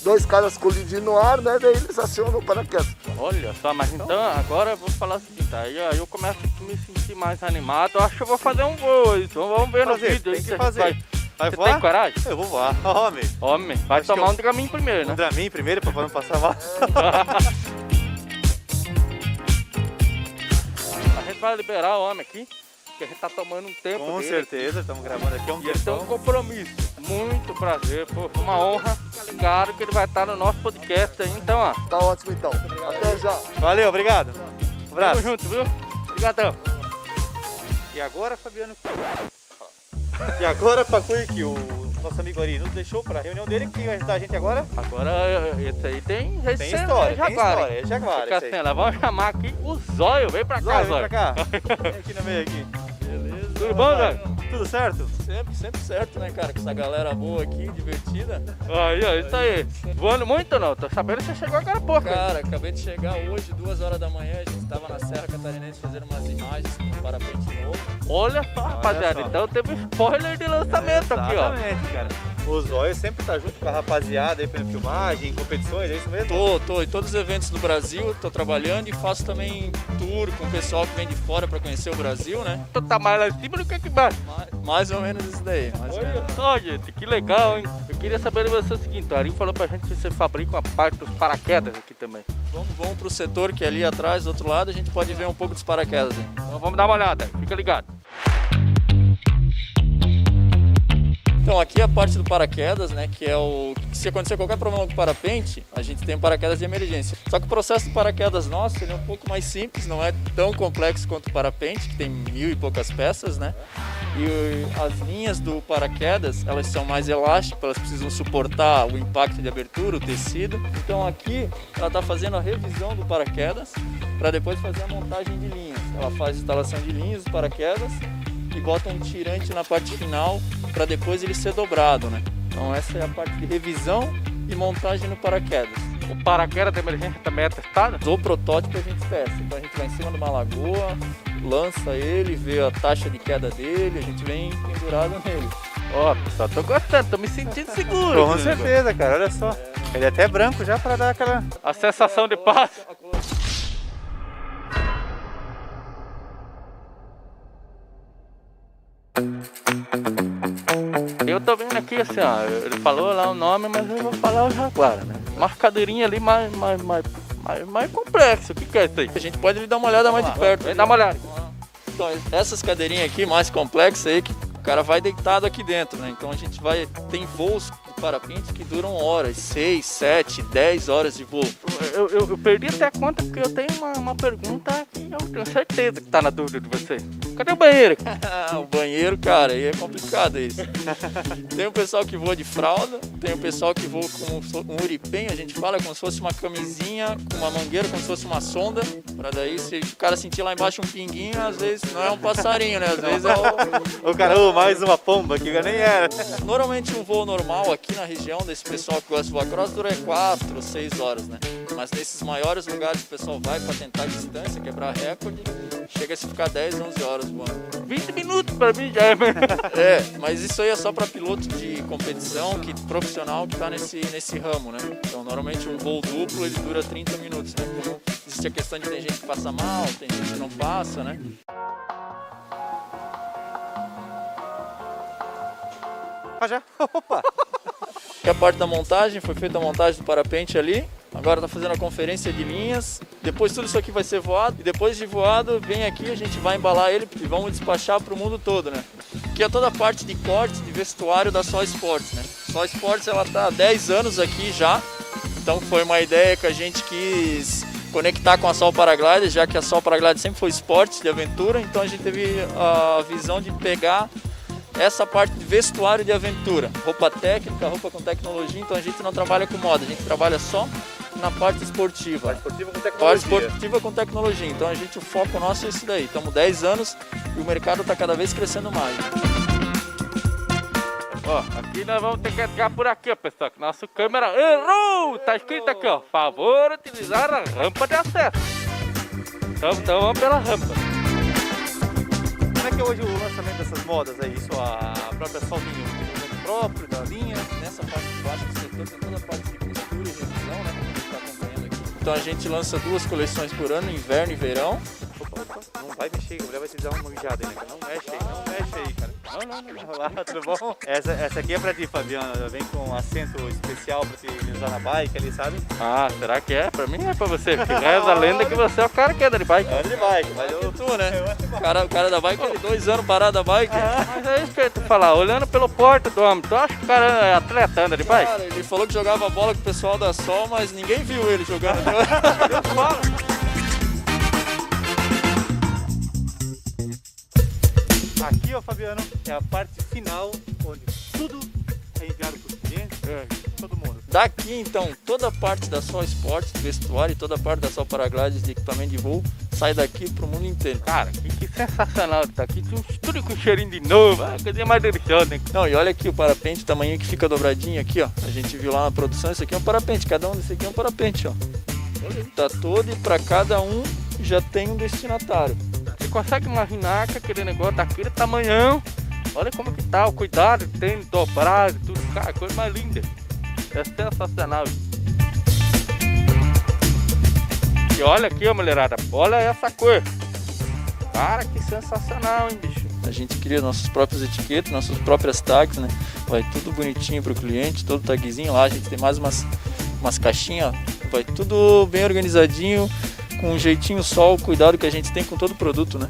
Dois caras colidindo no ar, né? Daí eles acionam o paraquedas. Olha só, mas então agora eu vou falar o seguinte, aí aí eu começo a me sentir mais animado, eu acho que eu vou fazer um voo, então vamos ver no Fazer, vídeo. aí tem que fazer. Vai, Vai Você voar? tem coragem? Eu vou voar. [LAUGHS] Homem. Homem, vai Acho tomar eu- um Dramin primeiro, Um né? Dramin primeiro pra não passar mal. [LAUGHS] A gente vai liberar o homem aqui, que a gente tá tomando um tempo Com dele. certeza, estamos gravando aqui há um E ele tem um tempão. compromisso. Muito prazer, pô, foi uma honra. Fica ligado que ele vai estar no nosso podcast aí, então, ó. Tá ótimo então. Até já. Valeu, obrigado. Um Tamo abraço. junto, viu? Obrigadão. E agora, Fabiano E agora, Pacuí, que o nosso amigo Ari nos deixou para a reunião dele, que vai ajudar a gente agora. Agora, esse aí tem... esse Tem é história, tem Jaguar, história, é Jaguar Fica esse aí. assim, vamos chamar aqui o Zóio. Vem pra cá, Zóio, vem pra cá. [LAUGHS] Vem aqui no meio aqui. Tudo bom, Zóio? Tudo certo? Sempre, sempre certo, né, cara? Com essa galera boa aqui, divertida. Aí, ó, isso aí. Voando muito ou não? Tô sabendo que você chegou agora há pouco. Cara, acabei de chegar hoje, duas horas da manhã, a gente tava na Serra Catarinense fazendo umas imagens com um parapente novo. Olha só, rapaziada. só. Então teve spoiler de lançamento aqui, ó. Exatamente, cara. O Zóio sempre tá junto com a rapaziada aí fazendo filmagem, em competições, é isso mesmo? Tô, tô em todos os eventos do Brasil, tô trabalhando e faço também tour com o pessoal que vem de fora pra conhecer o Brasil, né? Tu tá mais lá em cima do que aqui embaixo. Mais, mais ou menos isso daí. Mais Olha menos. só, gente, que legal, hein? Eu queria saber de você o seguinte, o Ari falou pra gente que você fabrica uma parte dos paraquedas aqui também. Vamos, vamos pro setor que é ali atrás, do outro lado, a gente pode ver um pouco dos paraquedas. Hein? Então vamos dar uma olhada, fica ligado. Então aqui é a parte do paraquedas, né? Que é o. Se acontecer qualquer problema com o parapente, a gente tem paraquedas de emergência. Só que o processo do paraquedas nosso ele é um pouco mais simples, não é tão complexo quanto o parapente, que tem mil e poucas peças, né? E as linhas do paraquedas, elas são mais elásticas, elas precisam suportar o impacto de abertura, o tecido. Então aqui ela está fazendo a revisão do paraquedas para depois fazer a montagem de linhas. Ela faz instalação de linhas do paraquedas e bota um tirante na parte final para depois ele ser dobrado, né? Então essa é a parte de revisão e montagem no paraquedas. O paraquedas de emergência também é testado? Do protótipo a gente testa, então a gente vai em cima de uma lagoa, lança ele, vê a taxa de queda dele, a gente vem pendurado nele. Ó, pessoal, tô gostando, tô me sentindo seguro. Com certeza, cara, olha só. Ele é até branco já para dar aquela. A sensação de paz. Eu tô vendo aqui assim, ó. Ele falou lá o nome, mas eu vou falar o Jaguara, né? Uma cadeirinha ali mais, mais, mais, mais, mais complexa. O que, que é isso aí? A gente pode dar uma olhada mais de perto. Vem dar uma olhada. Então, essas cadeirinhas aqui mais complexas aí, que o cara vai deitado aqui dentro, né? Então a gente vai. Tem voos de parapente que duram horas, 6, 7, 10 horas de voo. Eu, eu, eu perdi até a conta porque eu tenho uma, uma pergunta que eu tenho certeza que tá na dúvida de você. Cadê o banheiro? [LAUGHS] [LAUGHS] o banheiro, cara, aí é complicado isso. tem o pessoal que voa de fralda, tem o pessoal que voa com um uripem, a gente fala como se fosse uma camisinha, com uma mangueira, como se fosse uma sonda, pra daí se o cara sentir lá embaixo um pinguinho, às vezes não é um passarinho, né? Às vezes é o... [LAUGHS] O cara, ô, mais uma pomba que nem era. Normalmente um voo normal aqui na região desse pessoal que gosta de voar cross dura 4 ou 6 horas, né? Mas nesses maiores lugares o pessoal vai para tentar distância, quebrar recorde, chega a se ficar 10, 11 horas. 20 minutos pra mim já é. [LAUGHS] É, mas isso aí é só para piloto de competição, que profissional que tá nesse, nesse ramo, né? Então normalmente um voo duplo ele dura 30 minutos, né? Como existe a questão de tem gente que passa mal, tem gente que não passa, né? Ah, já? [LAUGHS] Opa! que a parte da montagem, foi feita a montagem do parapente ali. Agora tá fazendo a conferência de linhas. Depois tudo isso aqui vai ser voado. E depois de voado, vem aqui, a gente vai embalar ele e vamos despachar para o mundo todo, né? Que é toda a parte de corte, de vestuário da Só Sports, né? Só Sports ela tá há 10 anos aqui já. Então foi uma ideia que a gente quis conectar com a Sol Paraglider, já que a Sol Paraglider sempre foi esporte de aventura, então a gente teve a visão de pegar essa parte de vestuário de aventura, roupa técnica, roupa com tecnologia, então a gente não trabalha com moda, a gente trabalha só na parte esportiva. Parte esportiva com Parte tecnologia. esportiva com tecnologia. Então a gente, o foco nosso é isso daí. Estamos 10 anos e o mercado está cada vez crescendo mais. Ó, aqui nós vamos ter que entrar por aqui, ó, pessoal. Que nossa câmera errou! Tá escrito aqui, ó. Favor utilizar a rampa de acesso. Então, então vamos pela rampa. Como é que é hoje o lançamento dessas modas aí? Isso, a própria Solvinho, o próprio da linha. Nessa parte de baixo do setor tem toda a parte de costura e Então a gente lança duas coleções por ano, inverno e verão. Não vai mexer, a mulher vai te dar uma mijada aí, né? Não mexe aí, não mexe aí, cara. Não, não, não. Olá, [LAUGHS] tudo bom? Essa, essa aqui é pra ti, Fabiana. Ela Vem com um assento especial pra te usar na bike ali, sabe? Ah, será que é? Pra mim é pra você. Porque reza a lenda que você é o cara que anda de bike. Anda de bike, mas eu... Tu, né? O cara, o cara da bike, ele dois anos parado da bike. Mas é isso que eu ia te falar. Olhando pelo porta do homem, tu acha que o cara é atleta, anda de bike? Cara, ele falou que jogava bola com o pessoal da Sol, mas ninguém viu ele jogando. [LAUGHS] Aqui, ó, Fabiano, é a parte final, onde tudo é enviado pros clientes, É. todo mundo. Daqui então, toda a parte da Sol Esportes, vestuário e toda a parte da Sol Paraglides de equipamento de voo sai daqui pro mundo inteiro. Cara, que, que sensacional que tá aqui. Tudo com cheirinho de novo. Ah, coisa mais deliciosa, hein? Não, e olha aqui o parapente, o tamanho que fica dobradinho aqui, ó. A gente viu lá na produção, isso aqui é um parapente, cada um desse aqui é um parapente, ó. Tá todo e pra cada um já tem um destinatário. Consegue imaginar que aquele negócio daquele tamanhão, olha como que tá, o cuidado que tem, dobrado, tudo, cara, coisa mais linda. É sensacional. E olha aqui, ó, mulherada, olha essa cor. Cara, que sensacional, hein, bicho. A gente cria nossas próprias etiquetas, nossas próprias tags, né? Vai tudo bonitinho pro cliente, todo tagzinho lá. A gente tem mais umas, umas caixinhas, ó. vai tudo bem organizadinho, com um jeitinho só, o cuidado que a gente tem com todo o produto, né?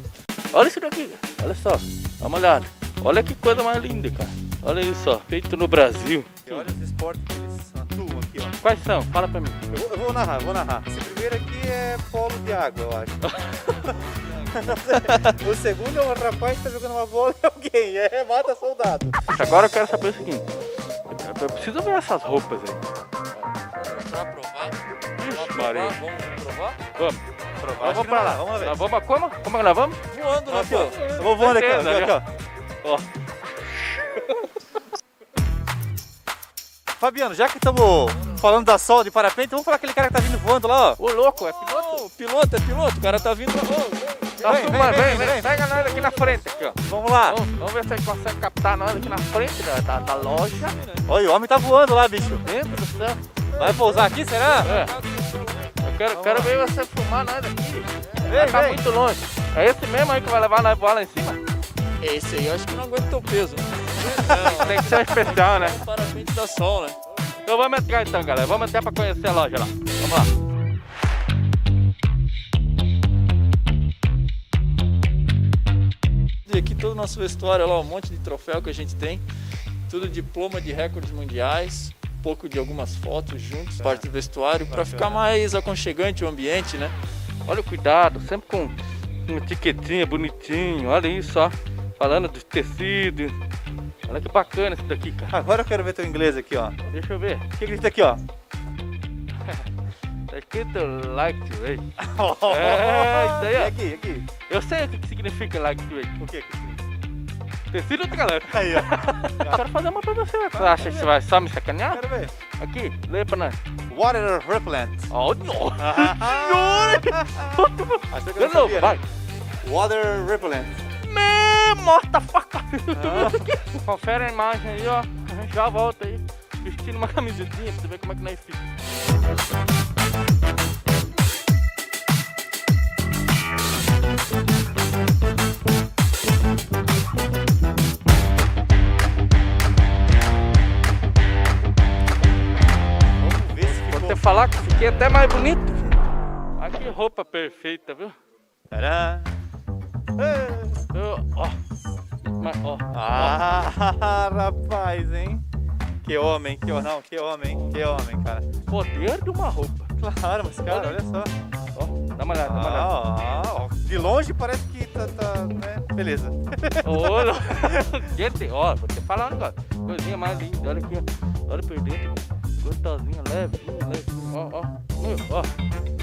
Olha isso daqui, olha só, dá uma olhada. Olha que coisa mais linda, cara. Olha isso, ó, feito no Brasil. E olha os esportes que eles atuam aqui, ó. Quais são? Fala pra mim. Eu vou, eu vou narrar, eu vou narrar. Esse primeiro aqui é polo de água, eu acho. [LAUGHS] o segundo é um rapaz que tá jogando uma bola em alguém, é mata soldado. Agora eu quero saber o seguinte. Eu preciso ver essas roupas aí. Pra provar, Maria. vamos provar? Vamos. Provar, Nós vamos pra lá. Vamos ver. Nós vamos a como? Como que nós vamos? Voando, né, Aqui, ó. pô? Eu vou voando aqui, ó. Aqui, ó. Ó, [LAUGHS] Fabiano, já que estamos falando da sol de parapente, vamos falar aquele cara que tá vindo voando lá, ó. o louco, é piloto. Ô, piloto, é piloto, o cara tá vindo. Ô, Tá Vem, vem, vem, vem, vem, vem. Pega nós aqui na frente, aqui, ó. Vamos lá. Vamos, vamos ver se ele consegue captar nós aqui na frente da, da, da loja. Olha, o homem tá voando lá, bicho. Dentro do céu. Vai pousar aqui, será? É. Eu quero, quero ver você filmar nós aqui. Vem, tá vem. muito longe. É esse mesmo aí que vai levar nós voar lá em cima? Esse aí eu acho que não aguenta o peso. né? [LAUGHS] Tem que ser especial, né? Parapente da Sol, né? Então vamos entrar então, galera. Vamos entrar pra conhecer a loja lá. Vamos lá. E aqui todo o nosso vestuário, olha lá, um monte de troféu que a gente tem. Tudo diploma de recordes mundiais, um pouco de algumas fotos juntos, parte do vestuário, para ficar mais aconchegante o ambiente, né? Olha o cuidado, sempre com uma etiquetinha bonitinho. Olha isso, ó. Falando dos tecidos. Olha que bacana isso daqui, cara. Agora eu quero ver teu inglês aqui, ó. Deixa eu ver. O que que tá aqui, ó? [LAUGHS] Tá escrito like to rate. [LAUGHS] É, isso aí, ó. aqui, aqui. Eu sei o que que significa like to rate. O que que Tecido de galera. Aí, ó. Eu [LAUGHS] quero fazer uma pra você. Você acha que você vai só me sacanear? Quero ver. Aqui, lê pra nós. Water repellent. Oh, nossa [LAUGHS] Ah, Achei que eu De não sabia, vai. né? Water repellent. Me morta faca. Confere a imagem aí, ó. A gente já volta aí. Vestindo uma camisetinha pra você ver como é que nós fica. Falar que fiquei até mais bonito. Olha que roupa perfeita, viu? Tcharam. Eu, ó. Mas, ó. Ah, [LAUGHS] rapaz, hein? Que homem, que homem, não, que homem, que homem, cara. Poder de uma roupa. Claro, mas cara, olha só. Ó, dá uma olhada, dá uma olhada. Ah, ó, de longe parece que tá, tá né? Beleza. [LAUGHS] Olha, gente, ó, vou te falar um negócio. Coisinha mais linda, olha aqui, ó. Olha por dentro. Gostosinha, levinho, levinho. Ó, ó. Meu, ó.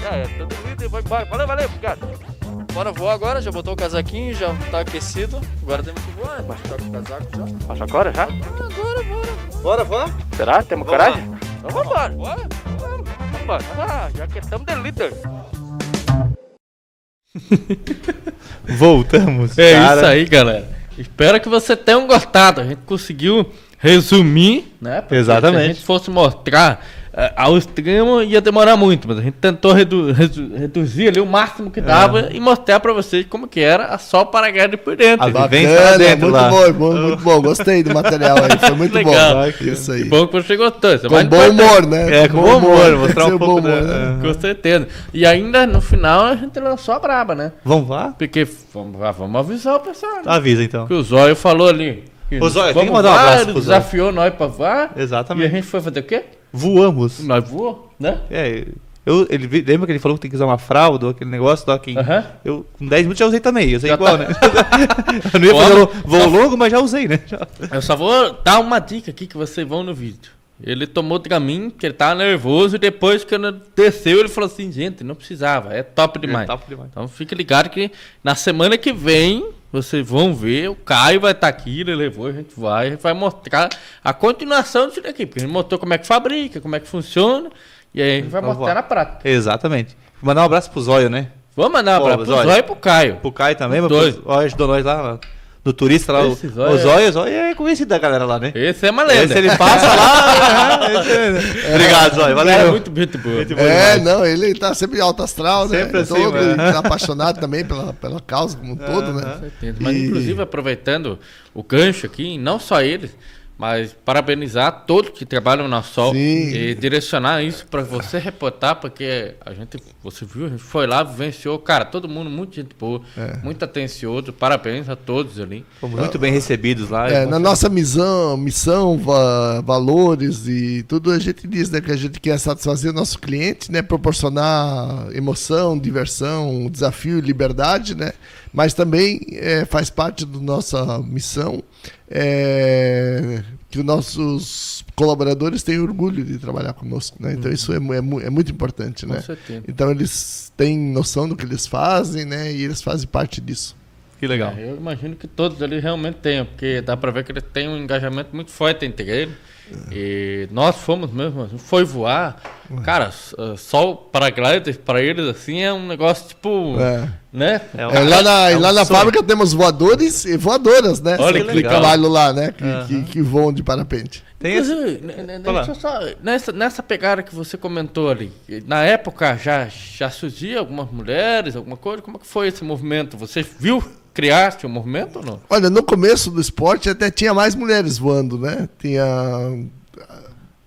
Já é, tudo lindo e vai embora. Valeu, valeu, obrigado. Bora voar agora, já botou o casaquinho, já tá aquecido. Agora temos que voar, né? Tá com o casaco já. Passa agora já? Agora, bora. Bora, bora? Será? Temos Vamos coragem? Então vambora. Bora. Vambora. Ah, já que estamos de líder. [LAUGHS] Voltamos. É cara. isso aí, galera. Espero que você tenham gostado. A gente conseguiu resumir, né? Porque Exatamente. Se a gente fosse mostrar eh, ao extremo, ia demorar muito, mas a gente tentou redu- redu- reduzir ali o máximo que dava e mostrar pra vocês como que era a só paraguedas por dentro. A vivência lá dentro muito lá. bom, bom, muito bom. Gostei do material aí, foi muito Legal. bom. Isso aí. Que bom que você gostou. Isso é Com bom humor, né? É, com bom humor, mostrar um pouco humor, né? Com certeza. E ainda no final a gente lançou a braba, né? Vamos lá? Porque vamos, ah, vamos avisar o pessoal. Né? Avisa então. Que o Zóio falou ali. Que O Zóio, tem que vamos mandar um abraço desafiou nós pra voar. E a Exatamente. gente foi fazer o quê? Voamos. Nós voou, né? É, eu, ele, lembra que ele falou que tem que usar uma fralda aquele negócio lá que Aham. eu com 10 minutos já usei também, eu usei Já igual, tá. né? [LAUGHS] eu não ia fazer Olha, voo- longo, mas já usei, né? Já. Eu só vou dar uma dica aqui que vocês vão no vídeo. Ele tomou Dramin, que ele tava nervoso, e depois que ele desceu, ele falou assim, gente, não precisava, é top demais. top demais. Então fique ligado que na semana que vem, vocês vão ver, o Caio vai estar aqui, ele levou, a gente vai, a gente vai mostrar a continuação disso daqui, porque ele mostrou como é que fabrica, como é que funciona, e aí a gente vai mostrar voar. na prática. Exatamente. Vou mandar um abraço pro Zóio, né? Vamos mandar um abraço pro Zóio. E pro Caio. Pro Caio também, mas pro Zóio ajudou nós lá no turista lá. O, Esse o é- Zóio, o Zóio é conhecido da galera lá, né? Esse é uma lenda. Esse ele passa lá. [LAUGHS] esse- Obrigado, Zóio. É Valeu. muito, muito boa. Muito bom É, demais. não, ele tá sempre alto astral, né? Sempre assim, Todo mano. e apaixonado também pela, pela causa como um todo, né? certeza. Mas, E- inclusive, aproveitando o gancho aqui, não só eles, mas parabenizar todos que trabalham na Sol Sim. e direcionar isso para você reportar, porque a gente, você viu, a gente foi lá, vivenciou, cara, todo mundo, muito gente boa, É. muito atencioso, parabéns a todos ali. Fomos muito bem recebidos lá. É, na nossa missão, missão va- valores e tudo, a gente diz né, que a gente quer satisfazer o nosso cliente, né, proporcionar emoção, diversão, desafio e liberdade, né, mas também é, faz parte da nossa missão é, que os nossos colaboradores tenham orgulho de trabalhar conosco. Né? Então isso é, é é muito importante. Com Né? certeza. Então eles têm noção do que eles fazem né, e eles fazem parte disso. Que legal. É, eu imagino que todos ali realmente tenham, porque dá pra ver que eles têm um engajamento muito forte entre eles. E nós fomos mesmo, foi voar. Cara, uh, só o paraglider para eles assim é um negócio tipo. É. Né? É É, lá na, é um lá na sonho. fábrica temos voadores e voadoras, né? Olha que que legal. trabalham lá, né? Que, que, que voam de parapente. Tem esse... Ne- ne- Fala. deixa eu só, nessa, nessa pegada que você comentou ali, na época já, já surgia algumas mulheres, alguma coisa, como é que foi esse movimento? Você viu criaste o movimento ou não? Olha, no começo do esporte até tinha mais mulheres voando, né? Tinha.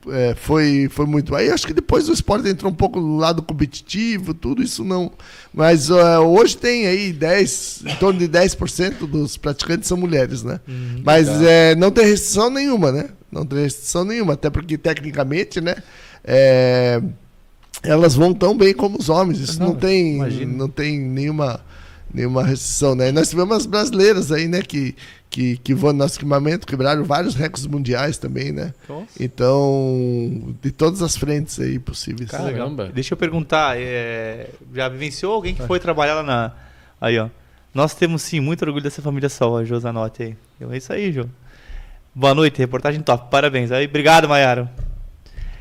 É, foi, foi muito. Aí acho que depois o esporte entrou um pouco no lado competitivo, tudo isso não. Mas é, hoje tem aí 10, em torno de 10% dos praticantes são mulheres, né? Mas é, não tem restrição nenhuma, né? Não tem restrição nenhuma, até porque tecnicamente, né? é, elas vão tão bem como os homens. Isso não, Não, tem, imagino. não tem nenhuma, nenhuma restrição, né? E nós tivemos as brasileiras aí, né? Que, que, que voam no nosso equipamento, quebraram vários recordes mundiais também, né? Nossa. Então, de todas as frentes aí possíveis. Caramba. Deixa eu perguntar, é, já vivenciou alguém que foi trabalhar lá na. Aí, ó. Nós temos sim muito orgulho dessa família só, a Josanote aí. Então, É isso aí, Jô. Boa noite, reportagem top, parabéns. Aí, obrigado, Maiara.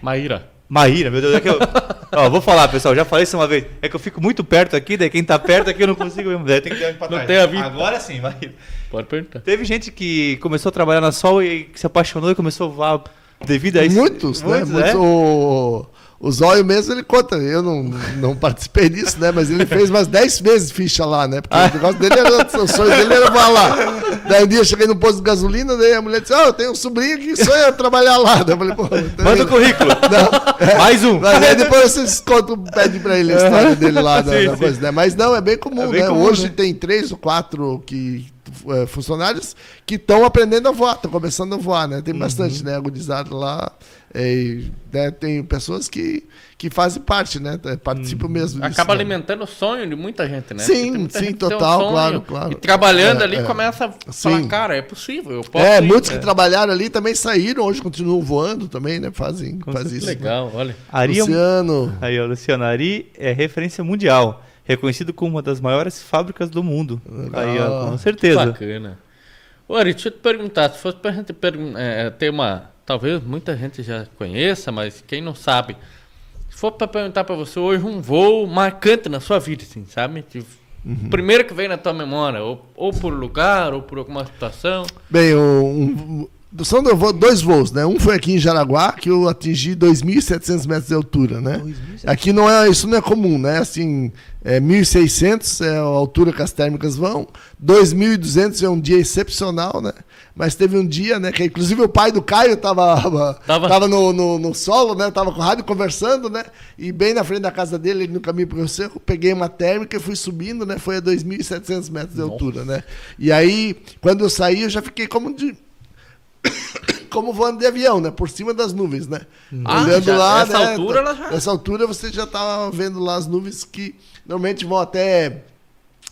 Maíra. Maíra, meu Deus, é que eu. [LAUGHS] Ó, vou falar, pessoal, já falei isso uma vez. É que eu fico muito perto aqui, daí quem tá perto aqui eu não consigo mesmo. Daí tem que ter pra Não trás. tem a vida. Agora sim, Maíra. Pode perguntar. Teve gente que começou a trabalhar na Sol e que se apaixonou e começou a voar devido a isso. Muitos, né? Muitos, Muitos, O, o Zóio mesmo, ele conta. Eu não, não participei disso, né? Mas ele fez umas 10 vezes ficha lá, né? Porque o negócio dele era, o sonho dele era voar lá. Daí um dia eu cheguei no posto de gasolina, daí a mulher disse, ah, eu tenho um sobrinho que sonha trabalhar lá. Daí eu falei, pô, então Manda o currículo. [LAUGHS] Mais um. Mas aí depois vocês contam, pede pra ele a história dele lá da, Sim, da sim. coisa, né? Mas não, é bem comum, É bem né? comum, Hoje né? tem três ou quatro que, é, funcionários que estão aprendendo a voar, estão começando a voar, né? Uhum. Tem bastante, né? Agudizado lá. é, e, né, Tem pessoas que, que fazem parte, né? Participam Uhum. mesmo disso. Acaba né? alimentando o sonho de muita gente, né? Sim, sim, um total, sonho claro, claro. E trabalhando É, ali é. começa a falar, Sim. cara, é possível, eu posso É, ir. muitos que trabalharam ali também saíram, hoje continuam voando também, né? Fazem, fazem isso. Legal, olha. Ari é um- Luciano. Aí, ó, Luciano, Ari é referência mundial. Reconhecido como uma das maiores fábricas do mundo. Aí, ó, com certeza. Bacana. Ô, Ari, deixa eu te perguntar, se fosse pra gente é, ter uma. Talvez muita gente já conheça, mas quem não sabe. Se for pra perguntar pra você hoje um voo marcante na sua vida, assim, sabe? Tipo, Uhum. O primeiro que vem na tua memória, ou, ou por lugar, ou por alguma situação. Bem, um, um- são dois voos, né? Um foi aqui em Jaraguá, que eu atingi 2.700 metros de altura, né? Aqui não é, isso não é comum, né? Assim, é 1.600 é a altura que as térmicas vão, 2.200 é um dia excepcional, né? Mas teve um dia, né, que inclusive o pai do Caio tava, [LAUGHS] Tava- tava no, no, no solo, né? Tava com o rádio conversando, né? E bem na frente da casa dele, no caminho pro Rio Seco, peguei uma térmica e fui subindo, né? Foi a 2.700 metros de altura, né? E aí, quando eu saí, eu já fiquei como de como voando de avião, né? Por cima das nuvens, né? Ah, Olhando já- lá, nessa né? altura ela já- Nessa altura você já estava vendo lá as nuvens que normalmente vão até.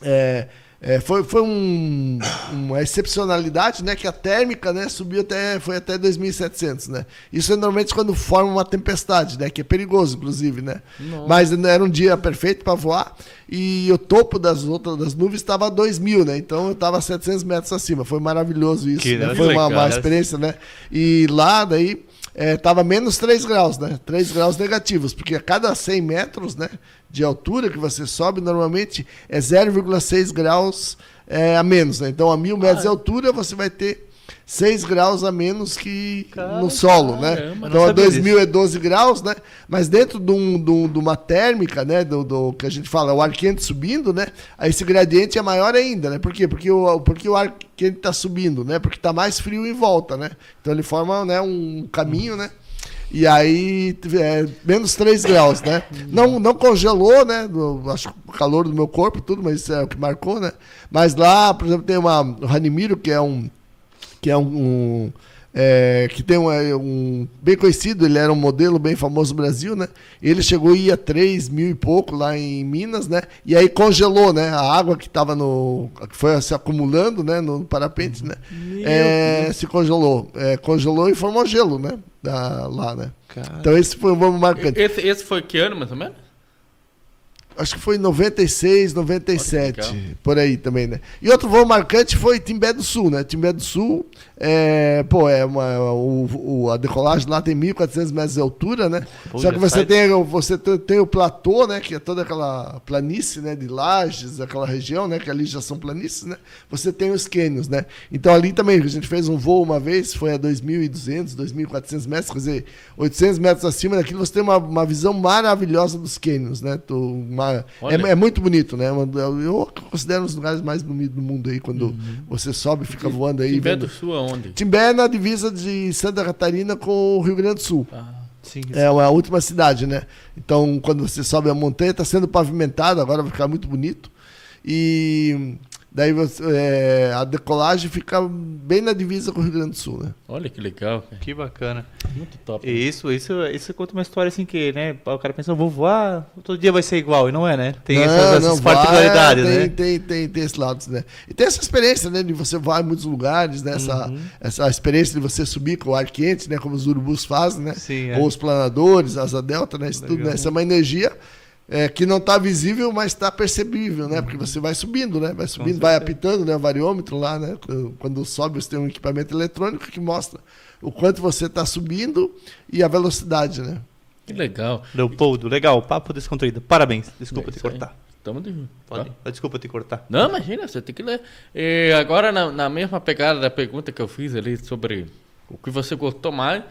é, é, foi foi um- uma excepcionalidade, né? Que a térmica, né? Subiu até foi até 2.700, né? Isso é normalmente quando forma uma tempestade, né? Que é perigoso, inclusive, né? Mas era um dia perfeito para voar e o topo das outras das nuvens estava a 2.000, né? Então eu estava 700 metros acima. Foi maravilhoso isso. Né? Foi uma, uma experiência, né? E lá daí é, tava menos 3 graus, né? 3 graus negativos, porque a cada 100 metros, né, de altura que você sobe, normalmente é 0,6 graus é, a menos, né? Então a mil metros de altura você vai ter 6 graus a menos que no solo, né? caramba, Então não a sabia 2000 é 12 graus, né? Mas dentro de, um- de um- de uma térmica, né? Do, do que a gente fala, o ar quente subindo, né? Aí esse gradiente é maior ainda, né? Por quê? Porque o, porque o ar quente está subindo, né? Porque está mais frio em volta, né? Então ele forma né, um caminho, né? E aí, é, menos 3 graus, né? Não, não congelou, né? Do- acho que o calor do meu corpo, tudo, mas isso é o que marcou, né? Mas lá, por exemplo, tem uma, o Ranimiro, que é um, que é um, um, é, que tem um, é, um bem conhecido, ele era um modelo bem famoso no Brasil, né? Ele chegou a ir a 3 mil e pouco lá em Minas, né? E aí congelou, né? A água que estava no. que foi se acumulando, né? No parapente, né? É, se congelou. É, congelou e formou gelo, né? Da, lá, né? Então esse foi um voo marcante. Esse, esse foi que ano, mais ou menos? Acho que foi em 96, Olha 97, que legal. por aí também, né? E outro voo marcante foi Timbé do Sul, né? Timbé do Sul, é, pô, é uma, o, o- a decolagem lá tem 1.400 metros de altura, né? Pô, Só que você sai- tem, você te- tem o platô, né? Que é toda aquela planície, né? De lajes, aquela região, né? Que ali já são planícies, né? Você tem os cânions, né? Então ali também, a gente fez um voo uma vez, foi a 2.200, 2.400 metros, quer dizer, 800 metros acima daquilo, você tem uma, uma visão maravilhosa dos cânions, né? Tu- uma- é, é muito bonito, né? Uma- Eu considero um dos lugares mais bonitos do mundo aí, quando você sobe, fica voando aí. Timbé vendo- do Sul aonde? Timbé é na divisa de Santa Catarina com o Rio Grande do Sul. Sim, É a última cidade, né? Então, quando você sobe a montanha, está sendo pavimentado, agora vai ficar muito bonito. E daí você, é, a decolagem fica bem na divisa com o Rio Grande do Sul, né? Olha que legal, cara. Que bacana. Muito top. E isso, isso, isso conta uma história assim que, né? O cara pensa, eu vou voar, todo dia vai ser igual, e não é, né? Tem Não, essas, não, essas vai, particularidades, tem, né? Tem, tem, tem esse lado, né? E tem essa experiência, né? De você voar em muitos lugares, né? Essa, Uhum. essa experiência de você subir com o ar quente, né? Como os urubus fazem, né? Sim, é. Ou os planadores, asa delta, né? Isso tudo, Legal. né? Essa é uma energia é, que não está visível, mas está percebível, né? Porque você vai subindo, né? Vai subindo, vai apitando, né? O variômetro lá, né? Quando- sobe, você tem um equipamento eletrônico que mostra o quanto você está subindo e a velocidade, né? Que legal. Leopoldo, legal, papo descontraído. Parabéns. Desculpa É te isso aí. cortar. Tamo de... Pode. Tá. Ah, Desculpa te cortar. Não, imagina, você tem que ler. E agora, na, na mesma pegada da pergunta que eu fiz ali sobre o que você gostou mais,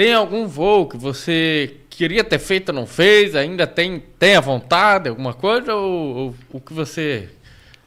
tem algum voo que você queria ter feito não fez? Ainda tem, tem a vontade, alguma coisa? Ou, ou o que você.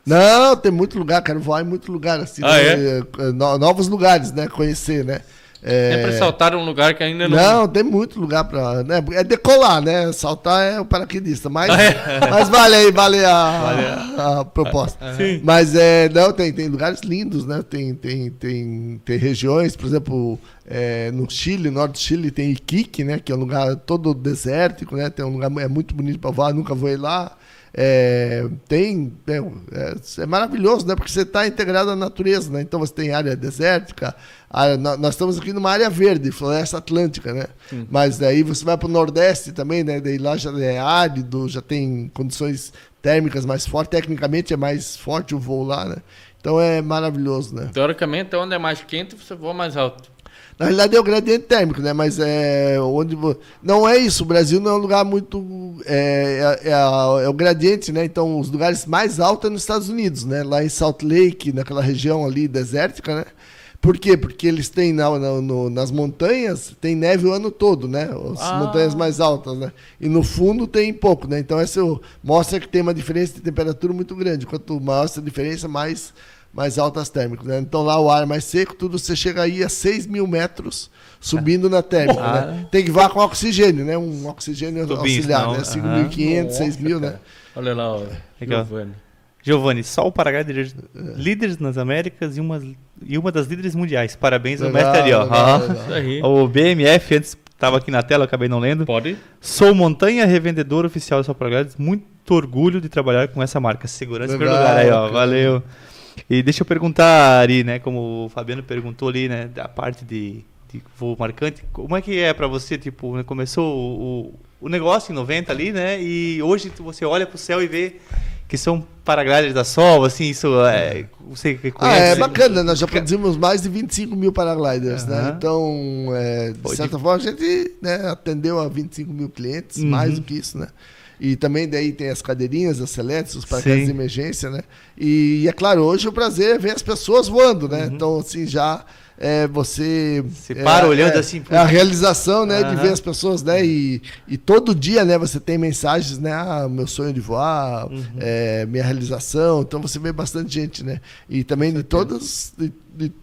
Não, tem muito lugar, quero voar em muito lugar, assim, Ah, né? No- novos lugares, né? Conhecer, né? É, Sempre saltar um lugar que ainda não. Não, tem muito lugar pra. Né? É decolar, né? Saltar é o paraquedista. Mas, [LAUGHS] é? mas vale aí, vale a, a proposta. Sim. Mas é, não, tem, tem lugares lindos, né? Tem, tem, tem, tem regiões, por exemplo, é, no Chile, no norte do Chile, tem Iquique, né? Que é um lugar todo desértico, né? Tem um lugar é muito bonito para voar, nunca voei lá. É, tem é, é, é maravilhoso, né? Porque você está integrado à natureza, né? Então você tem área desértica, área- nó- nós estamos aqui numa área verde, floresta atlântica, né? Mas daí você vai para o nordeste também, né? Daí lá já é árido, já tem condições térmicas mais fortes, tecnicamente é mais forte o voo lá, né? Então é maravilhoso, né? Teoricamente, onde é mais quente, você voa mais alto. Na realidade é o gradiente térmico, né? Mas é onde não é isso. O Brasil não é um lugar muito é, é, é é o gradiente, né? Então os lugares mais altos é nos Estados Unidos, né? Lá em Salt Lake, naquela região ali desértica, né? Por quê? Porque eles têm na- na- no- nas montanhas tem neve o ano todo, né? As Ah. montanhas mais altas, né? E no fundo tem pouco, né? Então isso mostra que tem uma diferença de temperatura muito grande. Quanto maior essa diferença, mais mais altas térmicas, né? Então lá o ar é mais seco, tudo você chega aí a 6 mil metros subindo na térmica, né? Tem que voar com oxigênio, né? Um oxigênio Tubinho, auxiliar, senão, né? aham. 5.500, 6 mil, né? Olha lá, ó. Legal. Giovanni. Giovanni, só o paraglider líderes nas Américas e uma, e uma das líderes mundiais. Parabéns ao mestre ali, ó. legal, Ah. legal. O BMF, antes estava aqui na tela, acabei não lendo. Pode? Sou montanha revendedor oficial do Só Paraglides. Muito orgulho de trabalhar com essa marca. Segurança em primeiro lugar aí, ó. Valeu. E deixa eu perguntar, Ari, né? Como o Fabiano perguntou ali, né? Da parte de, de voo marcante. Como é que é pra você, tipo, né, começou o, o, negócio em 90 ali, né? E hoje você olha pro céu e vê que são paragliders da Sol, assim, isso é... Você que Ah, conhece... é bacana, nós já produzimos mais de 25 mil paragliders, né? Aham. Então, é, de certa forma, a gente né, atendeu a 25 mil clientes, Uhum. mais do que isso, né? E também daí tem as cadeirinhas, as seletes, os paraquedas de emergência, né? E, é claro, hoje o prazer é ver as pessoas voando, né? Então, assim, já é, você... Você é, para olhando é, assim, pô. É a realização, né? De Aham. ver as pessoas, né? E, e todo dia, né? Você tem mensagens, né? Ah, meu sonho de voar, Uhum. é, minha realização. Então, você vê bastante gente, né? E também de todas... De, de-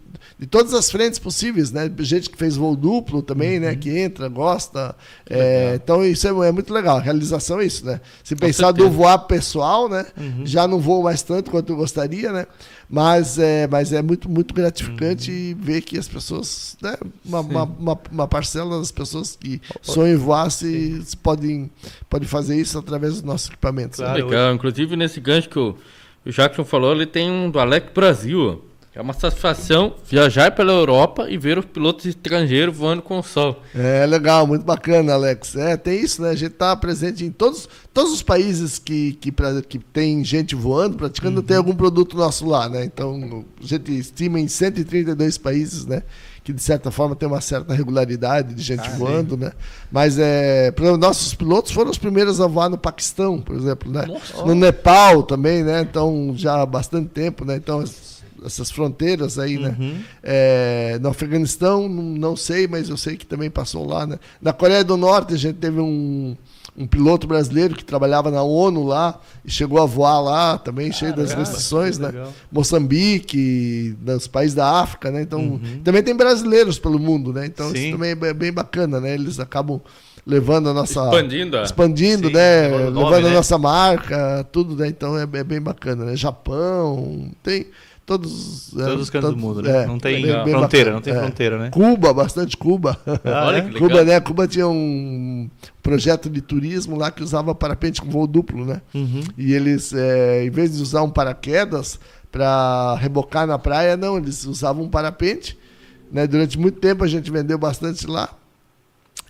de todas as frentes possíveis, né? Gente que fez voo duplo também, Uhum. né? Que entra, gosta. É, então isso é, é muito legal. A realização é isso, né? Se pensar do voar pessoal, né? Uhum. Já não voo mais tanto quanto eu gostaria, né? Mas é, mas é muito, muito gratificante Uhum. ver que as pessoas, né? Uma, uma, uma, uma parcela das pessoas que sonham em voar se, se podem, podem fazer isso através dos nossos equipamentos. né? Claro. Legal. Inclusive, nesse gancho que o, o Jackson falou, ele tem um do Alec Brasil. É uma satisfação viajar pela Europa e ver os pilotos estrangeiros voando com o sol. É legal, muito bacana, Alex. É, tem isso, né? A gente tá presente em todos, todos os países que, que, pra- que tem gente voando, praticando, tem algum produto nosso lá, né? Então, a gente estima em 132 países, né? Que de certa forma tem uma certa regularidade de gente voando, né? Mas é, por exemplo, nossos pilotos foram os primeiros a voar no Paquistão, por exemplo, né? No Nepal também, né? Então, já há bastante tempo, né? Então, essas fronteiras aí, né? Uhum. É, no Afeganistão, não, sei, mas eu sei que também passou lá, né? Na Coreia do Norte, a gente teve um, um piloto brasileiro que trabalhava na ONU lá e chegou a voar lá também, cheio das restrições, né? legal. Moçambique, dos países da África, né? Então, também tem brasileiros pelo mundo, né? Então, Uhum. Sim. isso também é bem- bacana, né? Eles acabam levando a nossa Expandindo a- expandindo, Sim, né? levando o Levando, nome, a né? nossa marca, tudo, né? Então é, é bem bacana, né? Japão, tem todos. é, Todos os cantos do todos- mundo, né? é, não tem bem- bem fronteira, bacana, não tem é. fronteira, né? Cuba, bastante Cuba. Ah, Olha é? que legal. Cuba, né? Cuba tinha um projeto de turismo lá que usava parapente com voo duplo, né? Uhum. E eles, é, em vez de usar um paraquedas para rebocar na praia, não, eles usavam um parapente. Né? Durante muito tempo a gente vendeu bastante lá.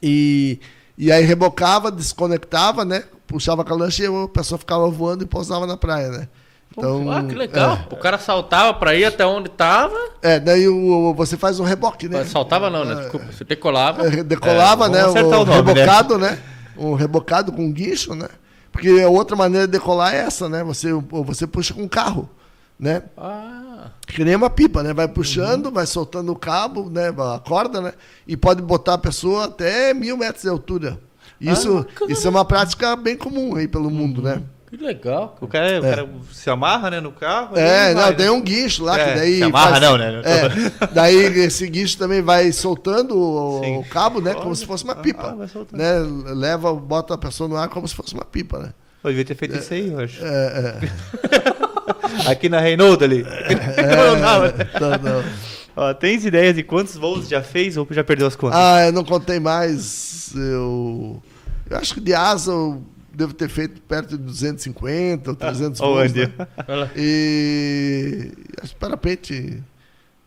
E, e aí rebocava, desconectava, né? Puxava com a lancha e a pessoa ficava voando e pousava na praia, né? Então, ah, que legal. O cara saltava pra ir até onde tava. É, é, daí o, você faz um reboque, né? Saltava não, né? Desculpa. Você decolava. É, decolava, É, né? O o nome, né? rebocado, né? Um rebocado com guincho, né? Porque a outra maneira de decolar é essa, né? Você, você puxa com o carro, né? Ah, Que nem uma pipa, né? Vai puxando, vai soltando o cabo, né? A corda, né? E pode botar a pessoa até mil metros de altura. Isso, isso é uma prática bem comum aí pelo mundo, né? Que legal. O cara, o cara se amarra, né, no carro. É, não, vai, tem né? um guincho lá É, que daí. se amarra não, né? É, [LAUGHS] daí esse guincho também vai soltando o, Sim. o cabo, né? Como se fosse uma pipa. Ah, vai soltando. né? Leva, bota a pessoa no ar como se fosse uma pipa, né? Eu devia ter feito isso aí, eu acho. É, é. [LAUGHS] Aqui na Reynolds ali. Não dava, né? Não, não. Ó, tens ideias de quantos voos já fez ou já perdeu as contas? Ah, eu não contei mais. Eu, eu acho que de asa eu devo ter feito perto de 250 ou 300 Ó, o voos, né? E acho que parapente.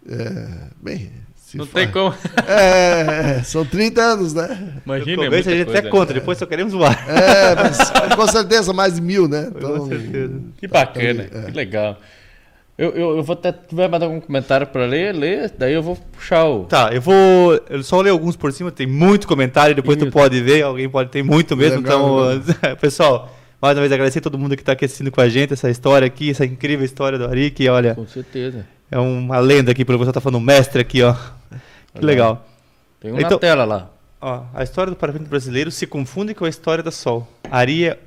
É, bem. Não for- tem como. É, são 30 anos, né? Imagina. É começo a muita gente até conta, né? depois só queremos voar. É, mas com certeza mais de mil, né? Com certeza. Que bacana, É. que legal. Eu, eu, eu vou até. Tu vai mandar algum comentário pra ler? Ler, daí eu vou puxar o. Tá, eu vou. Eu só ler alguns por cima, tem muito comentário, depois tu pode ver, alguém pode ter muito mesmo. Legal, então, [LAUGHS] pessoal, mais uma vez agradecer a todo mundo que tá aqui assistindo com a gente, essa história aqui, essa incrível história do Ari, que olha, Com certeza. é uma lenda aqui, pelo que você tá falando, mestre aqui, ó. Que legal. Tem um Então- tela lá. Ó, a história do parapente brasileiro se confunde com a história da Sol. Ari é-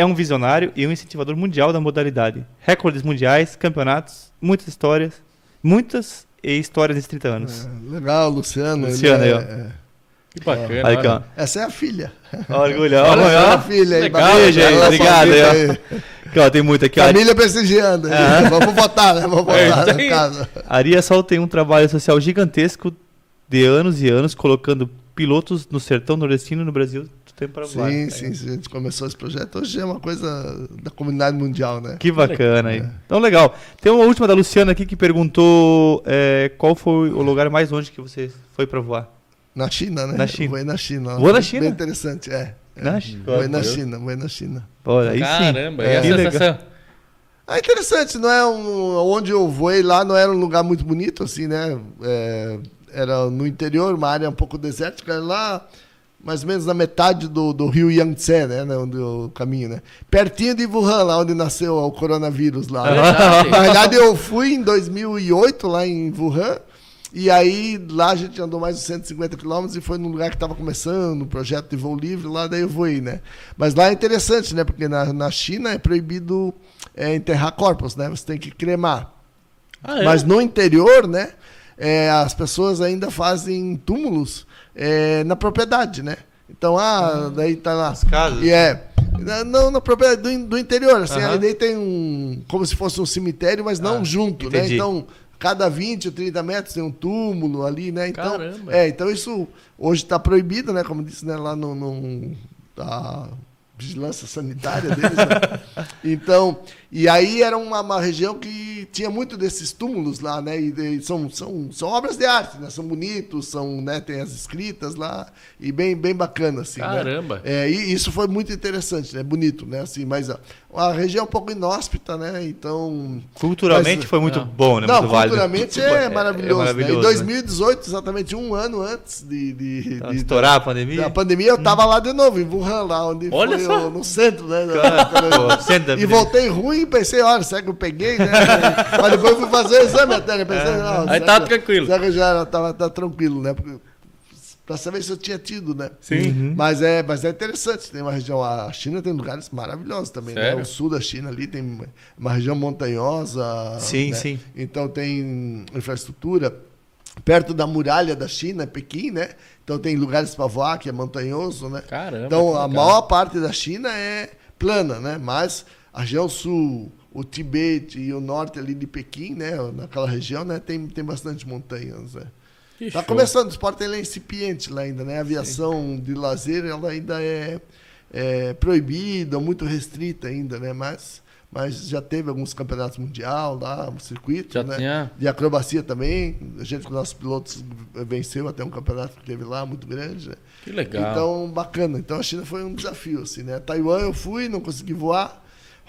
é um visionário e um incentivador mundial da modalidade. Recordes mundiais, campeonatos, muitas histórias, muitas e histórias nesses 30 anos. É, legal, Luciano. ele Luciano aí, ó. é- Que bacana. Olha ó. olha. Essa é a filha. Orgulho, ó, Olha é ó. a filha aí. legal, bacana. aí, Ela obrigado aí, ó. Aqui, ó, tem muito aqui. ó. Família prestigiando. aí. Vamos votar, né? Vamos É, votar isso na aí. casa. Aria Sol tem um trabalho social gigantesco de anos e anos, colocando pilotos no sertão nordestino e no Brasil tempo para voar. Sim, sim, sim. A gente começou esse projeto. Hoje é uma coisa da comunidade mundial, né? Que bacana aí. Então, legal. Tem uma última da Luciana aqui que perguntou é, qual foi o lugar mais longe que você foi para voar. Na China, né? Na China. Foi na China. Voou na Foi China? Bem interessante, é. é. Na China? Foi na China, foi na China. Olha, aí sim. Caramba, É. Que legal. Ah, interessante, não é um, onde eu voei lá não era um lugar muito bonito, assim, né? É, era no interior, uma área um pouco desértica, era lá mais ou menos na metade do, do rio Yangtze, né? né, Onde o caminho, né? Pertinho de Wuhan, lá onde nasceu o coronavírus lá. né? Na verdade, eu fui em 2008 lá em Wuhan. E aí lá a gente andou mais de 150 quilômetros e foi num lugar que estava começando, um projeto de voo livre, lá daí eu voei, né? Mas lá é interessante, né? Porque na, na China é proibido é, enterrar corpos, né? Você tem que cremar. Ah, é? Mas no interior, né? é, as pessoas ainda fazem túmulos é, na propriedade, né? Então, ah, daí tá lá. As casas. E é. Não, na propriedade do, do interior, assim, daí tem um. Como se fosse um cemitério, mas não Ah, junto, né? entendi. Então, cada 20 ou 30 metros tem um túmulo ali, né? Então, Caramba. é, então isso hoje está proibido, né? Como disse, né, lá no. no a vigilância sanitária deles, né? [LAUGHS] Então, e aí era uma, uma região que tinha muito desses túmulos lá, né? E, de- são, são, são obras de arte, né? São bonitos, são, né? Tem as escritas lá e bem, bem bacana, assim. né? Caramba. É, e isso foi muito interessante, né? Bonito, né? Assim, mas a, a região é um pouco inóspita, né? Então. Culturamente Mas- foi muito bom, né? Não, muito válido. culturalmente é, maravilhoso. né? Em maravilhoso, né? 2018, exatamente um ano antes de, de, de- estourar a pandemia. da pandemia, eu tava lá de novo, em Wuhan, lá onde Olha foi só. o- no centro, né? [LAUGHS] Pô, centro da e voltei ruim pensei, olha, será que eu peguei, né? Mas depois fui fazer o exame até, né? Pensei, não, Aí tá tranquilo. Será que eu já tava, tá tranquilo, né? Porque, pra saber se eu tinha tido, né? Sim. Mas é, mas é interessante, tem uma região, a China tem lugares maravilhosos também, né? Sério? O sul da China ali tem uma região montanhosa. Sim, né? sim. Então tem infraestrutura. Perto da muralha da China, Pequim, né? Então tem lugares para voar, que é montanhoso, né? Caramba, Então a maior parte da China é plana, né? Mas a região sul, o Tibete e o norte ali de Pequim, né? Naquela região, né? Tem, tem bastante montanhas, né? Que Tá show. começando, o esporte ele é incipiente lá ainda, né? A aviação de lazer ela ainda é, é proibida, muito restrita ainda, né? Mas, mas já teve alguns campeonatos mundial lá, um circuito, Já né? tinha. De acrobacia também. A gente com nossos pilotos venceu até um campeonato que teve lá, muito grande, né? Que legal. Então, bacana. Então a China foi um desafio, assim, né? Taiwan eu fui, não consegui voar.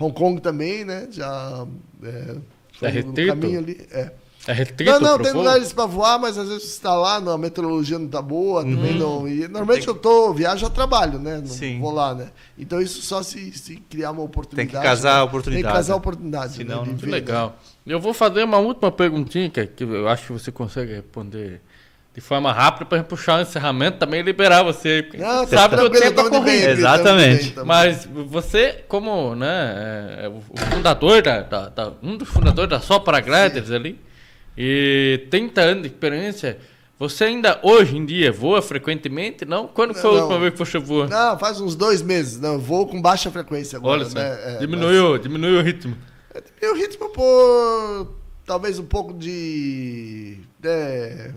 Hong Kong também, né? Já é, foi É no restrito? caminho ali. É. é restrito Não, não, tem voo? lugares para voar, mas às vezes você está lá, a meteorologia não tá boa, Uhum. também não. E normalmente eu tô, viajo a trabalho, né? Não Sim. vou lá, né? Então isso só se, se criar uma oportunidade. Tem que casar a né? oportunidade, Tem que casar a né? oportunidade. Senão né? não- ver, legal. Eu vou fazer uma última perguntinha, que eu acho que você consegue responder de forma rápida para puxar o encerramento também e liberar você. Não, você sabe que o tranquilo, tempo é tamo de bem corrido. aqui, tamo de Exatamente. bem, Mas você, como né, é, é o fundador da, da- da- um dos fundadores da Só Paragliders ali, e 30 anos de experiência, você ainda hoje em dia voa frequentemente? Não? Quando foi a Não. última vez que você voou? Não, faz uns dois meses. Não, eu vou com baixa frequência agora, Olha só, né? É, diminuiu, diminuiu o ritmo. mas- E o ritmo por talvez um pouco de. é,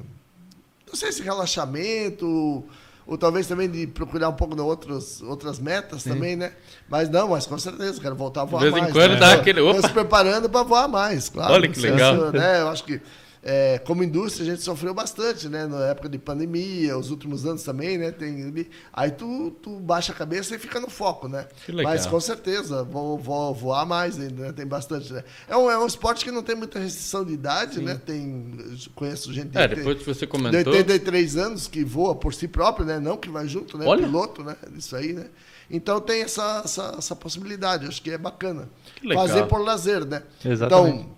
não sei se relaxamento, ou talvez também de procurar um pouco de outros, outras metas também, né? Mas não, mas com certeza, quero voltar a voar vez em mais. quando né? dá Tô- aquele, tô opa. se preparando para voar mais, claro. Olha que Isso, legal. né? Eu acho que é, como indústria a gente sofreu bastante, né? Na época de pandemia, os últimos anos também, né? Tem, aí tu, tu baixa a cabeça e fica no foco, né? Mas com certeza, vou, vou voar mais ainda, né? Tem bastante, né? É um, é um esporte que não tem muita restrição de idade, né? Tem, eu conheço gente É, tem- depois que você de comentou. 83 anos que voa por si próprio, né? Não que vai junto, né? Olha. Piloto, né? Isso aí, né? Então tem essa, essa, essa possibilidade, acho que é bacana. Que. Fazer por lazer, né? Exatamente. Então,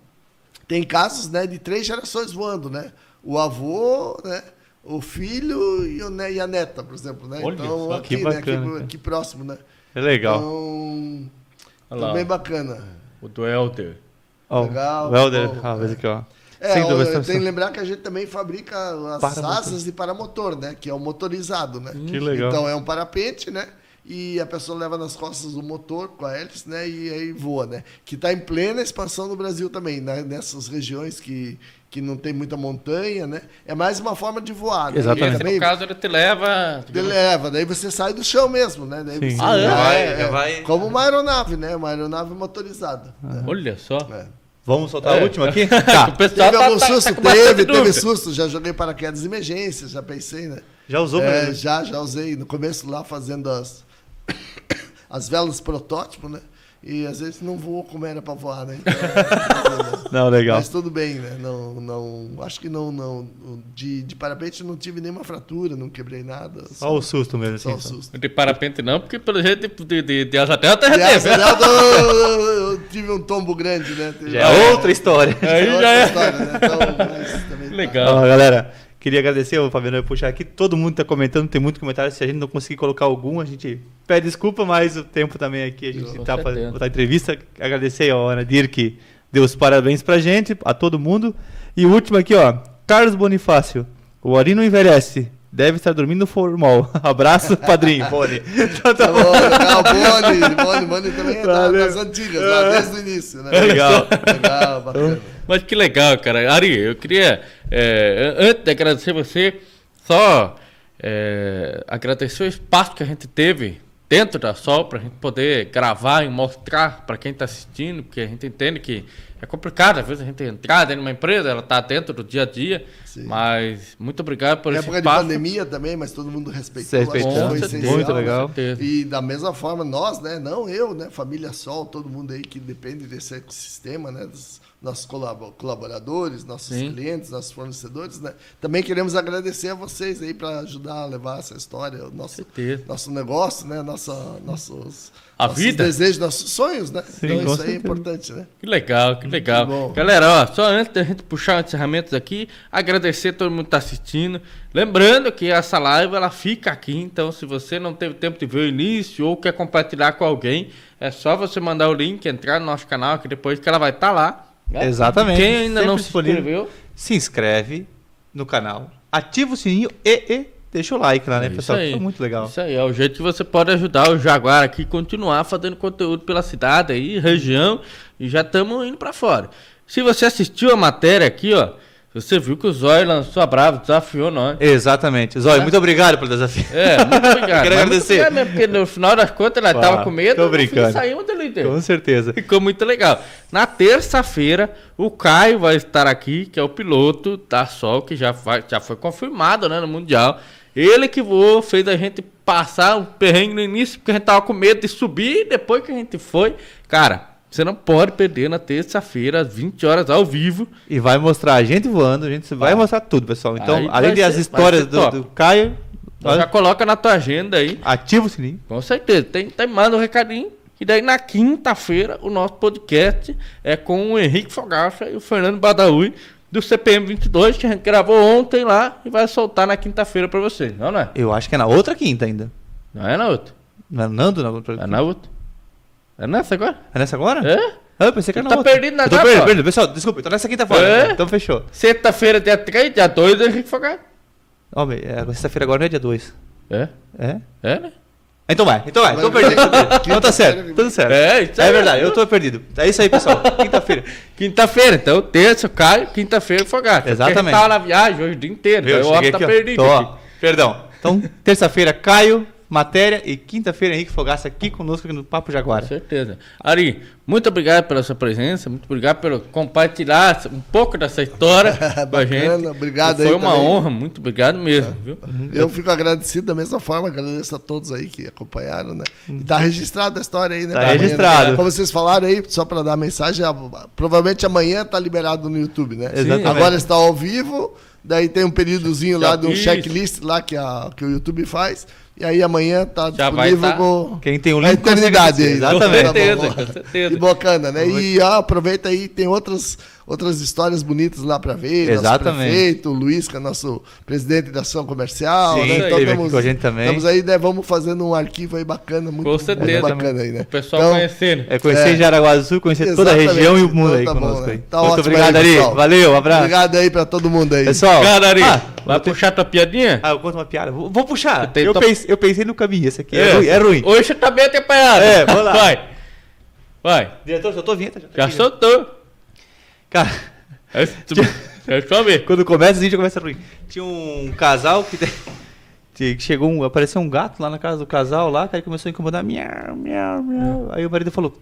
tem casos né, de três gerações voando, né? O avô, né? O filho e, o, ne- e a neta, por exemplo, né? Olha então, só, aqui, né? bacana, Aqui, cara. aqui próximo, né? É legal. Então, Olha lá, também bacana. o do Elder. Ó, legal, o Helder, bom, ó, veja aqui, ó. É, Sem dúvida, tem que lembrar que a gente também fabrica as Paramotor. asas de paramotor, né? Que é o motorizado, né? Que legal. Então é um parapente, né? E a pessoa leva nas costas o motor com a hélice, né? E aí voa, né? Que está em plena expansão no Brasil também, né? nessas regiões que, que não tem muita montanha, né? É mais uma forma de voar, né? Exatamente. Esse, também no caso, ele te leva. ele leva, daí você sai do chão mesmo, né? Daí Sim. você- Ah, é? Já vai- já vai- Como uma aeronave, né? Uma aeronave motorizada. né? Olha só. É. Vamos soltar É. a última aqui? [LAUGHS] O Tá. pessoal Teve tá- algum tá- tá susto? com bastante teve, teve susto. Já joguei paraquedas de emergência, já pensei, né? Já usou, É, já, já usei. No começo lá fazendo as, [COUGHS] as velas protótipo, né? E às vezes não voou como era para voar, né? Então, [LAUGHS] Não, legal. Mas tudo bem, né? Não, não, acho que não, não. De, de parapente não tive nenhuma fratura, não quebrei nada. Só o susto mesmo, só assim. o só. susto. De parapente não, porque pelo jeito de, de, de, de asa delta já Aliás, teve. aliás, eu, eu- eu tive um tombo grande, né? Teve- Já é outra história. Aí outra já é. história, né? Então, tá. Legal. Ó, galera, queria agradecer, o Fabiano vai puxar aqui. Todo mundo tá comentando, tem muito comentário. Se a gente não conseguir colocar algum, a gente pede desculpa, mas o tempo também aqui, a gente tá certeza. fazendo botar entrevista. Agradecer ao Ana Dir que deu os parabéns pra gente, a todo mundo. E o último aqui, ó, Carlos Bonifácio. O Ari não envelhece. Deve estar dormindo no formal. [LAUGHS] Abraço, padrinho. [LAUGHS] Boni. Então tá Tá bom. legal, Boni, Boni, Boni também é Valeu. das antigas, lá desde o início, né? Legal. Legal, bacana. [LAUGHS] Mas que legal, cara. Ari, eu queria, é, antes de agradecer você, só é, agradecer o espaço que a gente teve dentro da Sol para a gente poder gravar e mostrar para quem está assistindo, porque a gente entende que é complicado, às vezes a gente entrar dentro de uma empresa, ela tá dentro do dia a dia, mas muito obrigado por Em esse época de espaço. pandemia também, mas todo mundo respeitou. Foi certeza, essencial. Muito legal. certeza. E da mesma forma, nós, né? Não eu, né? Família Sol, todo mundo aí que depende desse ecossistema, né? Dos nossos colabo- colaboradores, nossos Sim. clientes, nossos fornecedores, né? Também queremos agradecer a vocês aí para ajudar a levar essa história, o nosso, nosso negócio, né? Nossa, nossos, A nossos vida. desejos, nossos sonhos, né? Sim, então isso aí é importante, né? Que legal, que legal. Galera, ó, só antes da gente puxar os encerramentos aqui, agradecer a todo mundo que tá assistindo. Lembrando que essa live ela fica aqui, então se você não teve tempo de ver o início ou quer compartilhar com alguém, é só você mandar o link, entrar no nosso canal, que depois que ela vai estar lá. Né? Exatamente. Quem ainda não Sempre se disponível. inscreveu, Se inscreve no canal, ativa o sininho e, e deixa o like lá, né, É isso pessoal? aí. Foi muito legal. Isso aí, é o jeito que você pode ajudar o Jaguar aqui a continuar fazendo conteúdo pela cidade aí, região, e já estamos indo para fora. Se você assistiu a matéria aqui, ó, você viu que o Zóio lançou a Bravo, desafiou nós. Exatamente. Zóio, muito obrigado pelo desafio. É, muito [LAUGHS] obrigado. Quero agradecer. muito mesmo, porque no final das contas ela Pá, tava com medo, tô brincando. saímos do líder. Com certeza. Ficou muito legal. Na terça-feira, o Caio vai estar aqui, que é o piloto da Sol, que já, vai, já foi confirmado né, no Mundial. Ele que voou, fez a gente passar um perrengue no início, porque a gente tava com medo de subir, depois que a gente foi. Cara, você não pode perder na terça-feira, às 20 horas, ao vivo. E vai mostrar a gente voando, a gente vai mostrar tudo, pessoal. Então, além das ser- histórias do, do Caio, Então já coloca na tua agenda aí. ativa o sininho. Com certeza. Tem, tem manda um recadinho. E daí na quinta-feira o nosso podcast é com o Henrique Fogaça e o Fernando Badaui do CPM 22, que a gente gravou ontem lá e vai soltar na quinta-feira pra você. Não, não é? Eu acho que é na outra quinta ainda. Não é na outra. Não é Nando na outra É na outra. É nessa agora? É nessa agora? É? Ah, eu pensei que era Tá na outra. perdido na Eu tô data, perdido, ó. perdido. Pessoal, desculpa, então nessa quinta-feira. É? Então fechou. Sexta-feira, dia 3, dia 2, Henrique Fogaça. Ó, meu, é, sexta-feira agora não é dia 2. É? É? É, né? Então vai, então vai. Tô perdido. Então tá certo, tudo certo. É, isso É verdade, eu tô perdido. É isso aí, pessoal. Quinta-feira. [LAUGHS] Quinta-feira, então terça, Caio, quinta-feira, Fogaça. Exatamente. Gente tava na viagem hoje o dia inteiro. Viu? Então o homem Cheguei tá aqui, ó. perdido. Tô, ó. Perdão. Então, terça-feira, Caio, matéria e quinta-feira, Henrique Fogaça aqui conosco aqui no Papo Jaguar. Com certeza. Ari, muito obrigado pela sua presença, muito obrigado por compartilhar um pouco dessa história [LAUGHS] com a gente. obrigado Foi aí uma também. honra, muito obrigado mesmo, viu? Eu fico agradecido da mesma forma, agradeço a todos aí que acompanharam, né? E tá registrada a história aí, né? Tá amanhã, registrado. né? Como vocês falaram aí, só para dar a mensagem, provavelmente amanhã tá liberado no YouTube, né? Exatamente. Agora está ao vivo, daí tem um períodozinho lá do Isso. checklist lá que, a, que o YouTube faz. E aí amanhã tá Já vai disponível tá- com Quem tem o a link consegue eternidade aí. Exatamente. Tá bom, certeza, com certeza. E bacana, né? E ah, aproveita aí, tem outras, outras histórias bonitas lá para ver. Nosso Exatamente. prefeito, o Luiz, que é nosso presidente da ação comercial. Sim, né? esteve aqui com a gente também. Estamos aí, né? Vamos fazendo um arquivo aí bacana, muito, Com certeza. muito bacana aí, né? O pessoal Então, conhecendo. É conhecer É. Jaraguá do Sul, conhecer toda a região e o mundo Então aí tá bom, conosco né? aí. Tá Muito ótimo obrigado, aí, Ari. Valeu, um abraço. Obrigado aí para todo mundo aí. Pessoal, Cara, Ari, ah, vai puxar tua piadinha? ah, eu conto uma piada. Vou, vou puxar. Eu Eu, to- pensei, eu pensei no caminho. Esse aqui é, ruim. É ruim. Hoje tá bem atrapalhado. É, vamos lá. Vai. Vai. Diretor, soltou a vinheta. Já, tá Já aqui, né? soltou. Cara, É, [LAUGHS] é só ver. quando começa, a gente começa ruim. Tinha um casal [LAUGHS] que, chegou, um, apareceu um gato lá na casa do casal lá, cara, começou a incomodar. Miau, miau, miau. Aí o marido falou: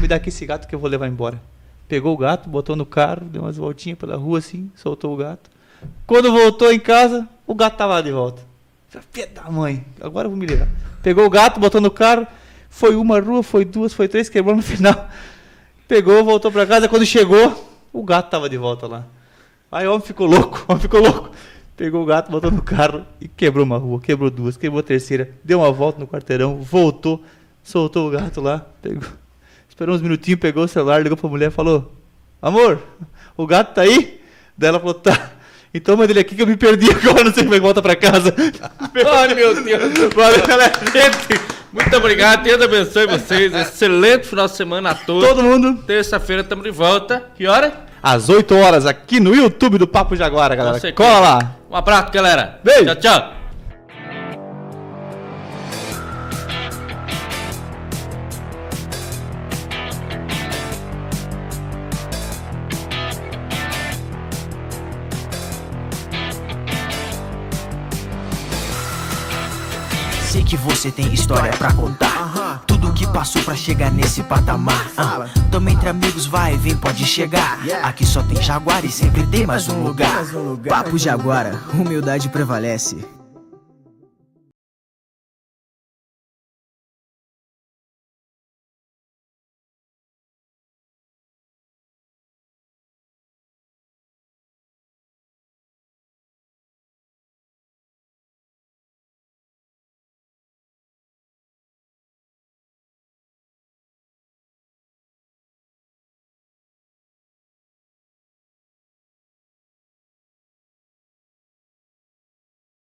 Me dá aqui esse gato que eu vou levar embora. Pegou o gato, botou no carro, deu umas voltinhas pela rua assim, soltou o gato. Quando voltou em casa, o gato tava lá de volta. Falei, Filha da mãe, agora eu vou me levar. Pegou o gato, botou no carro, foi uma rua, foi duas, foi três, quebrou no [LAUGHS] final. Pegou, voltou pra casa, quando chegou, o gato tava de volta lá. Aí o homem ficou louco, o homem ficou louco. Pegou o gato, botou no carro e quebrou uma rua, quebrou duas, quebrou a terceira, deu uma volta no quarteirão, voltou, soltou o gato lá, pegou, esperou uns minutinhos, pegou o celular, ligou pra mulher e falou: Amor, o gato tá aí? Daí ela falou: Tá. Então manda ele aqui que eu me perdi [LAUGHS] agora, não sei como é que volta pra casa. Ai, meu Deus. [LAUGHS] Valeu, galera. Muito obrigado. Deus abençoe vocês. Excelente final de semana a todos. Todo mundo Terça-feira estamos de volta. Que hora? às 8 horas aqui no YouTube do Papo Jaguara, galera. Cola lá. Um abraço, galera. Beijo. Tchau, tchau. Que você tem história pra contar. Tudo que passou pra chegar nesse patamar. Ah, Tamo entre amigos, vai, vem, pode chegar. Aqui só tem Jaguar e sempre tem mais um lugar. Papo Jaguara, humildade prevalece.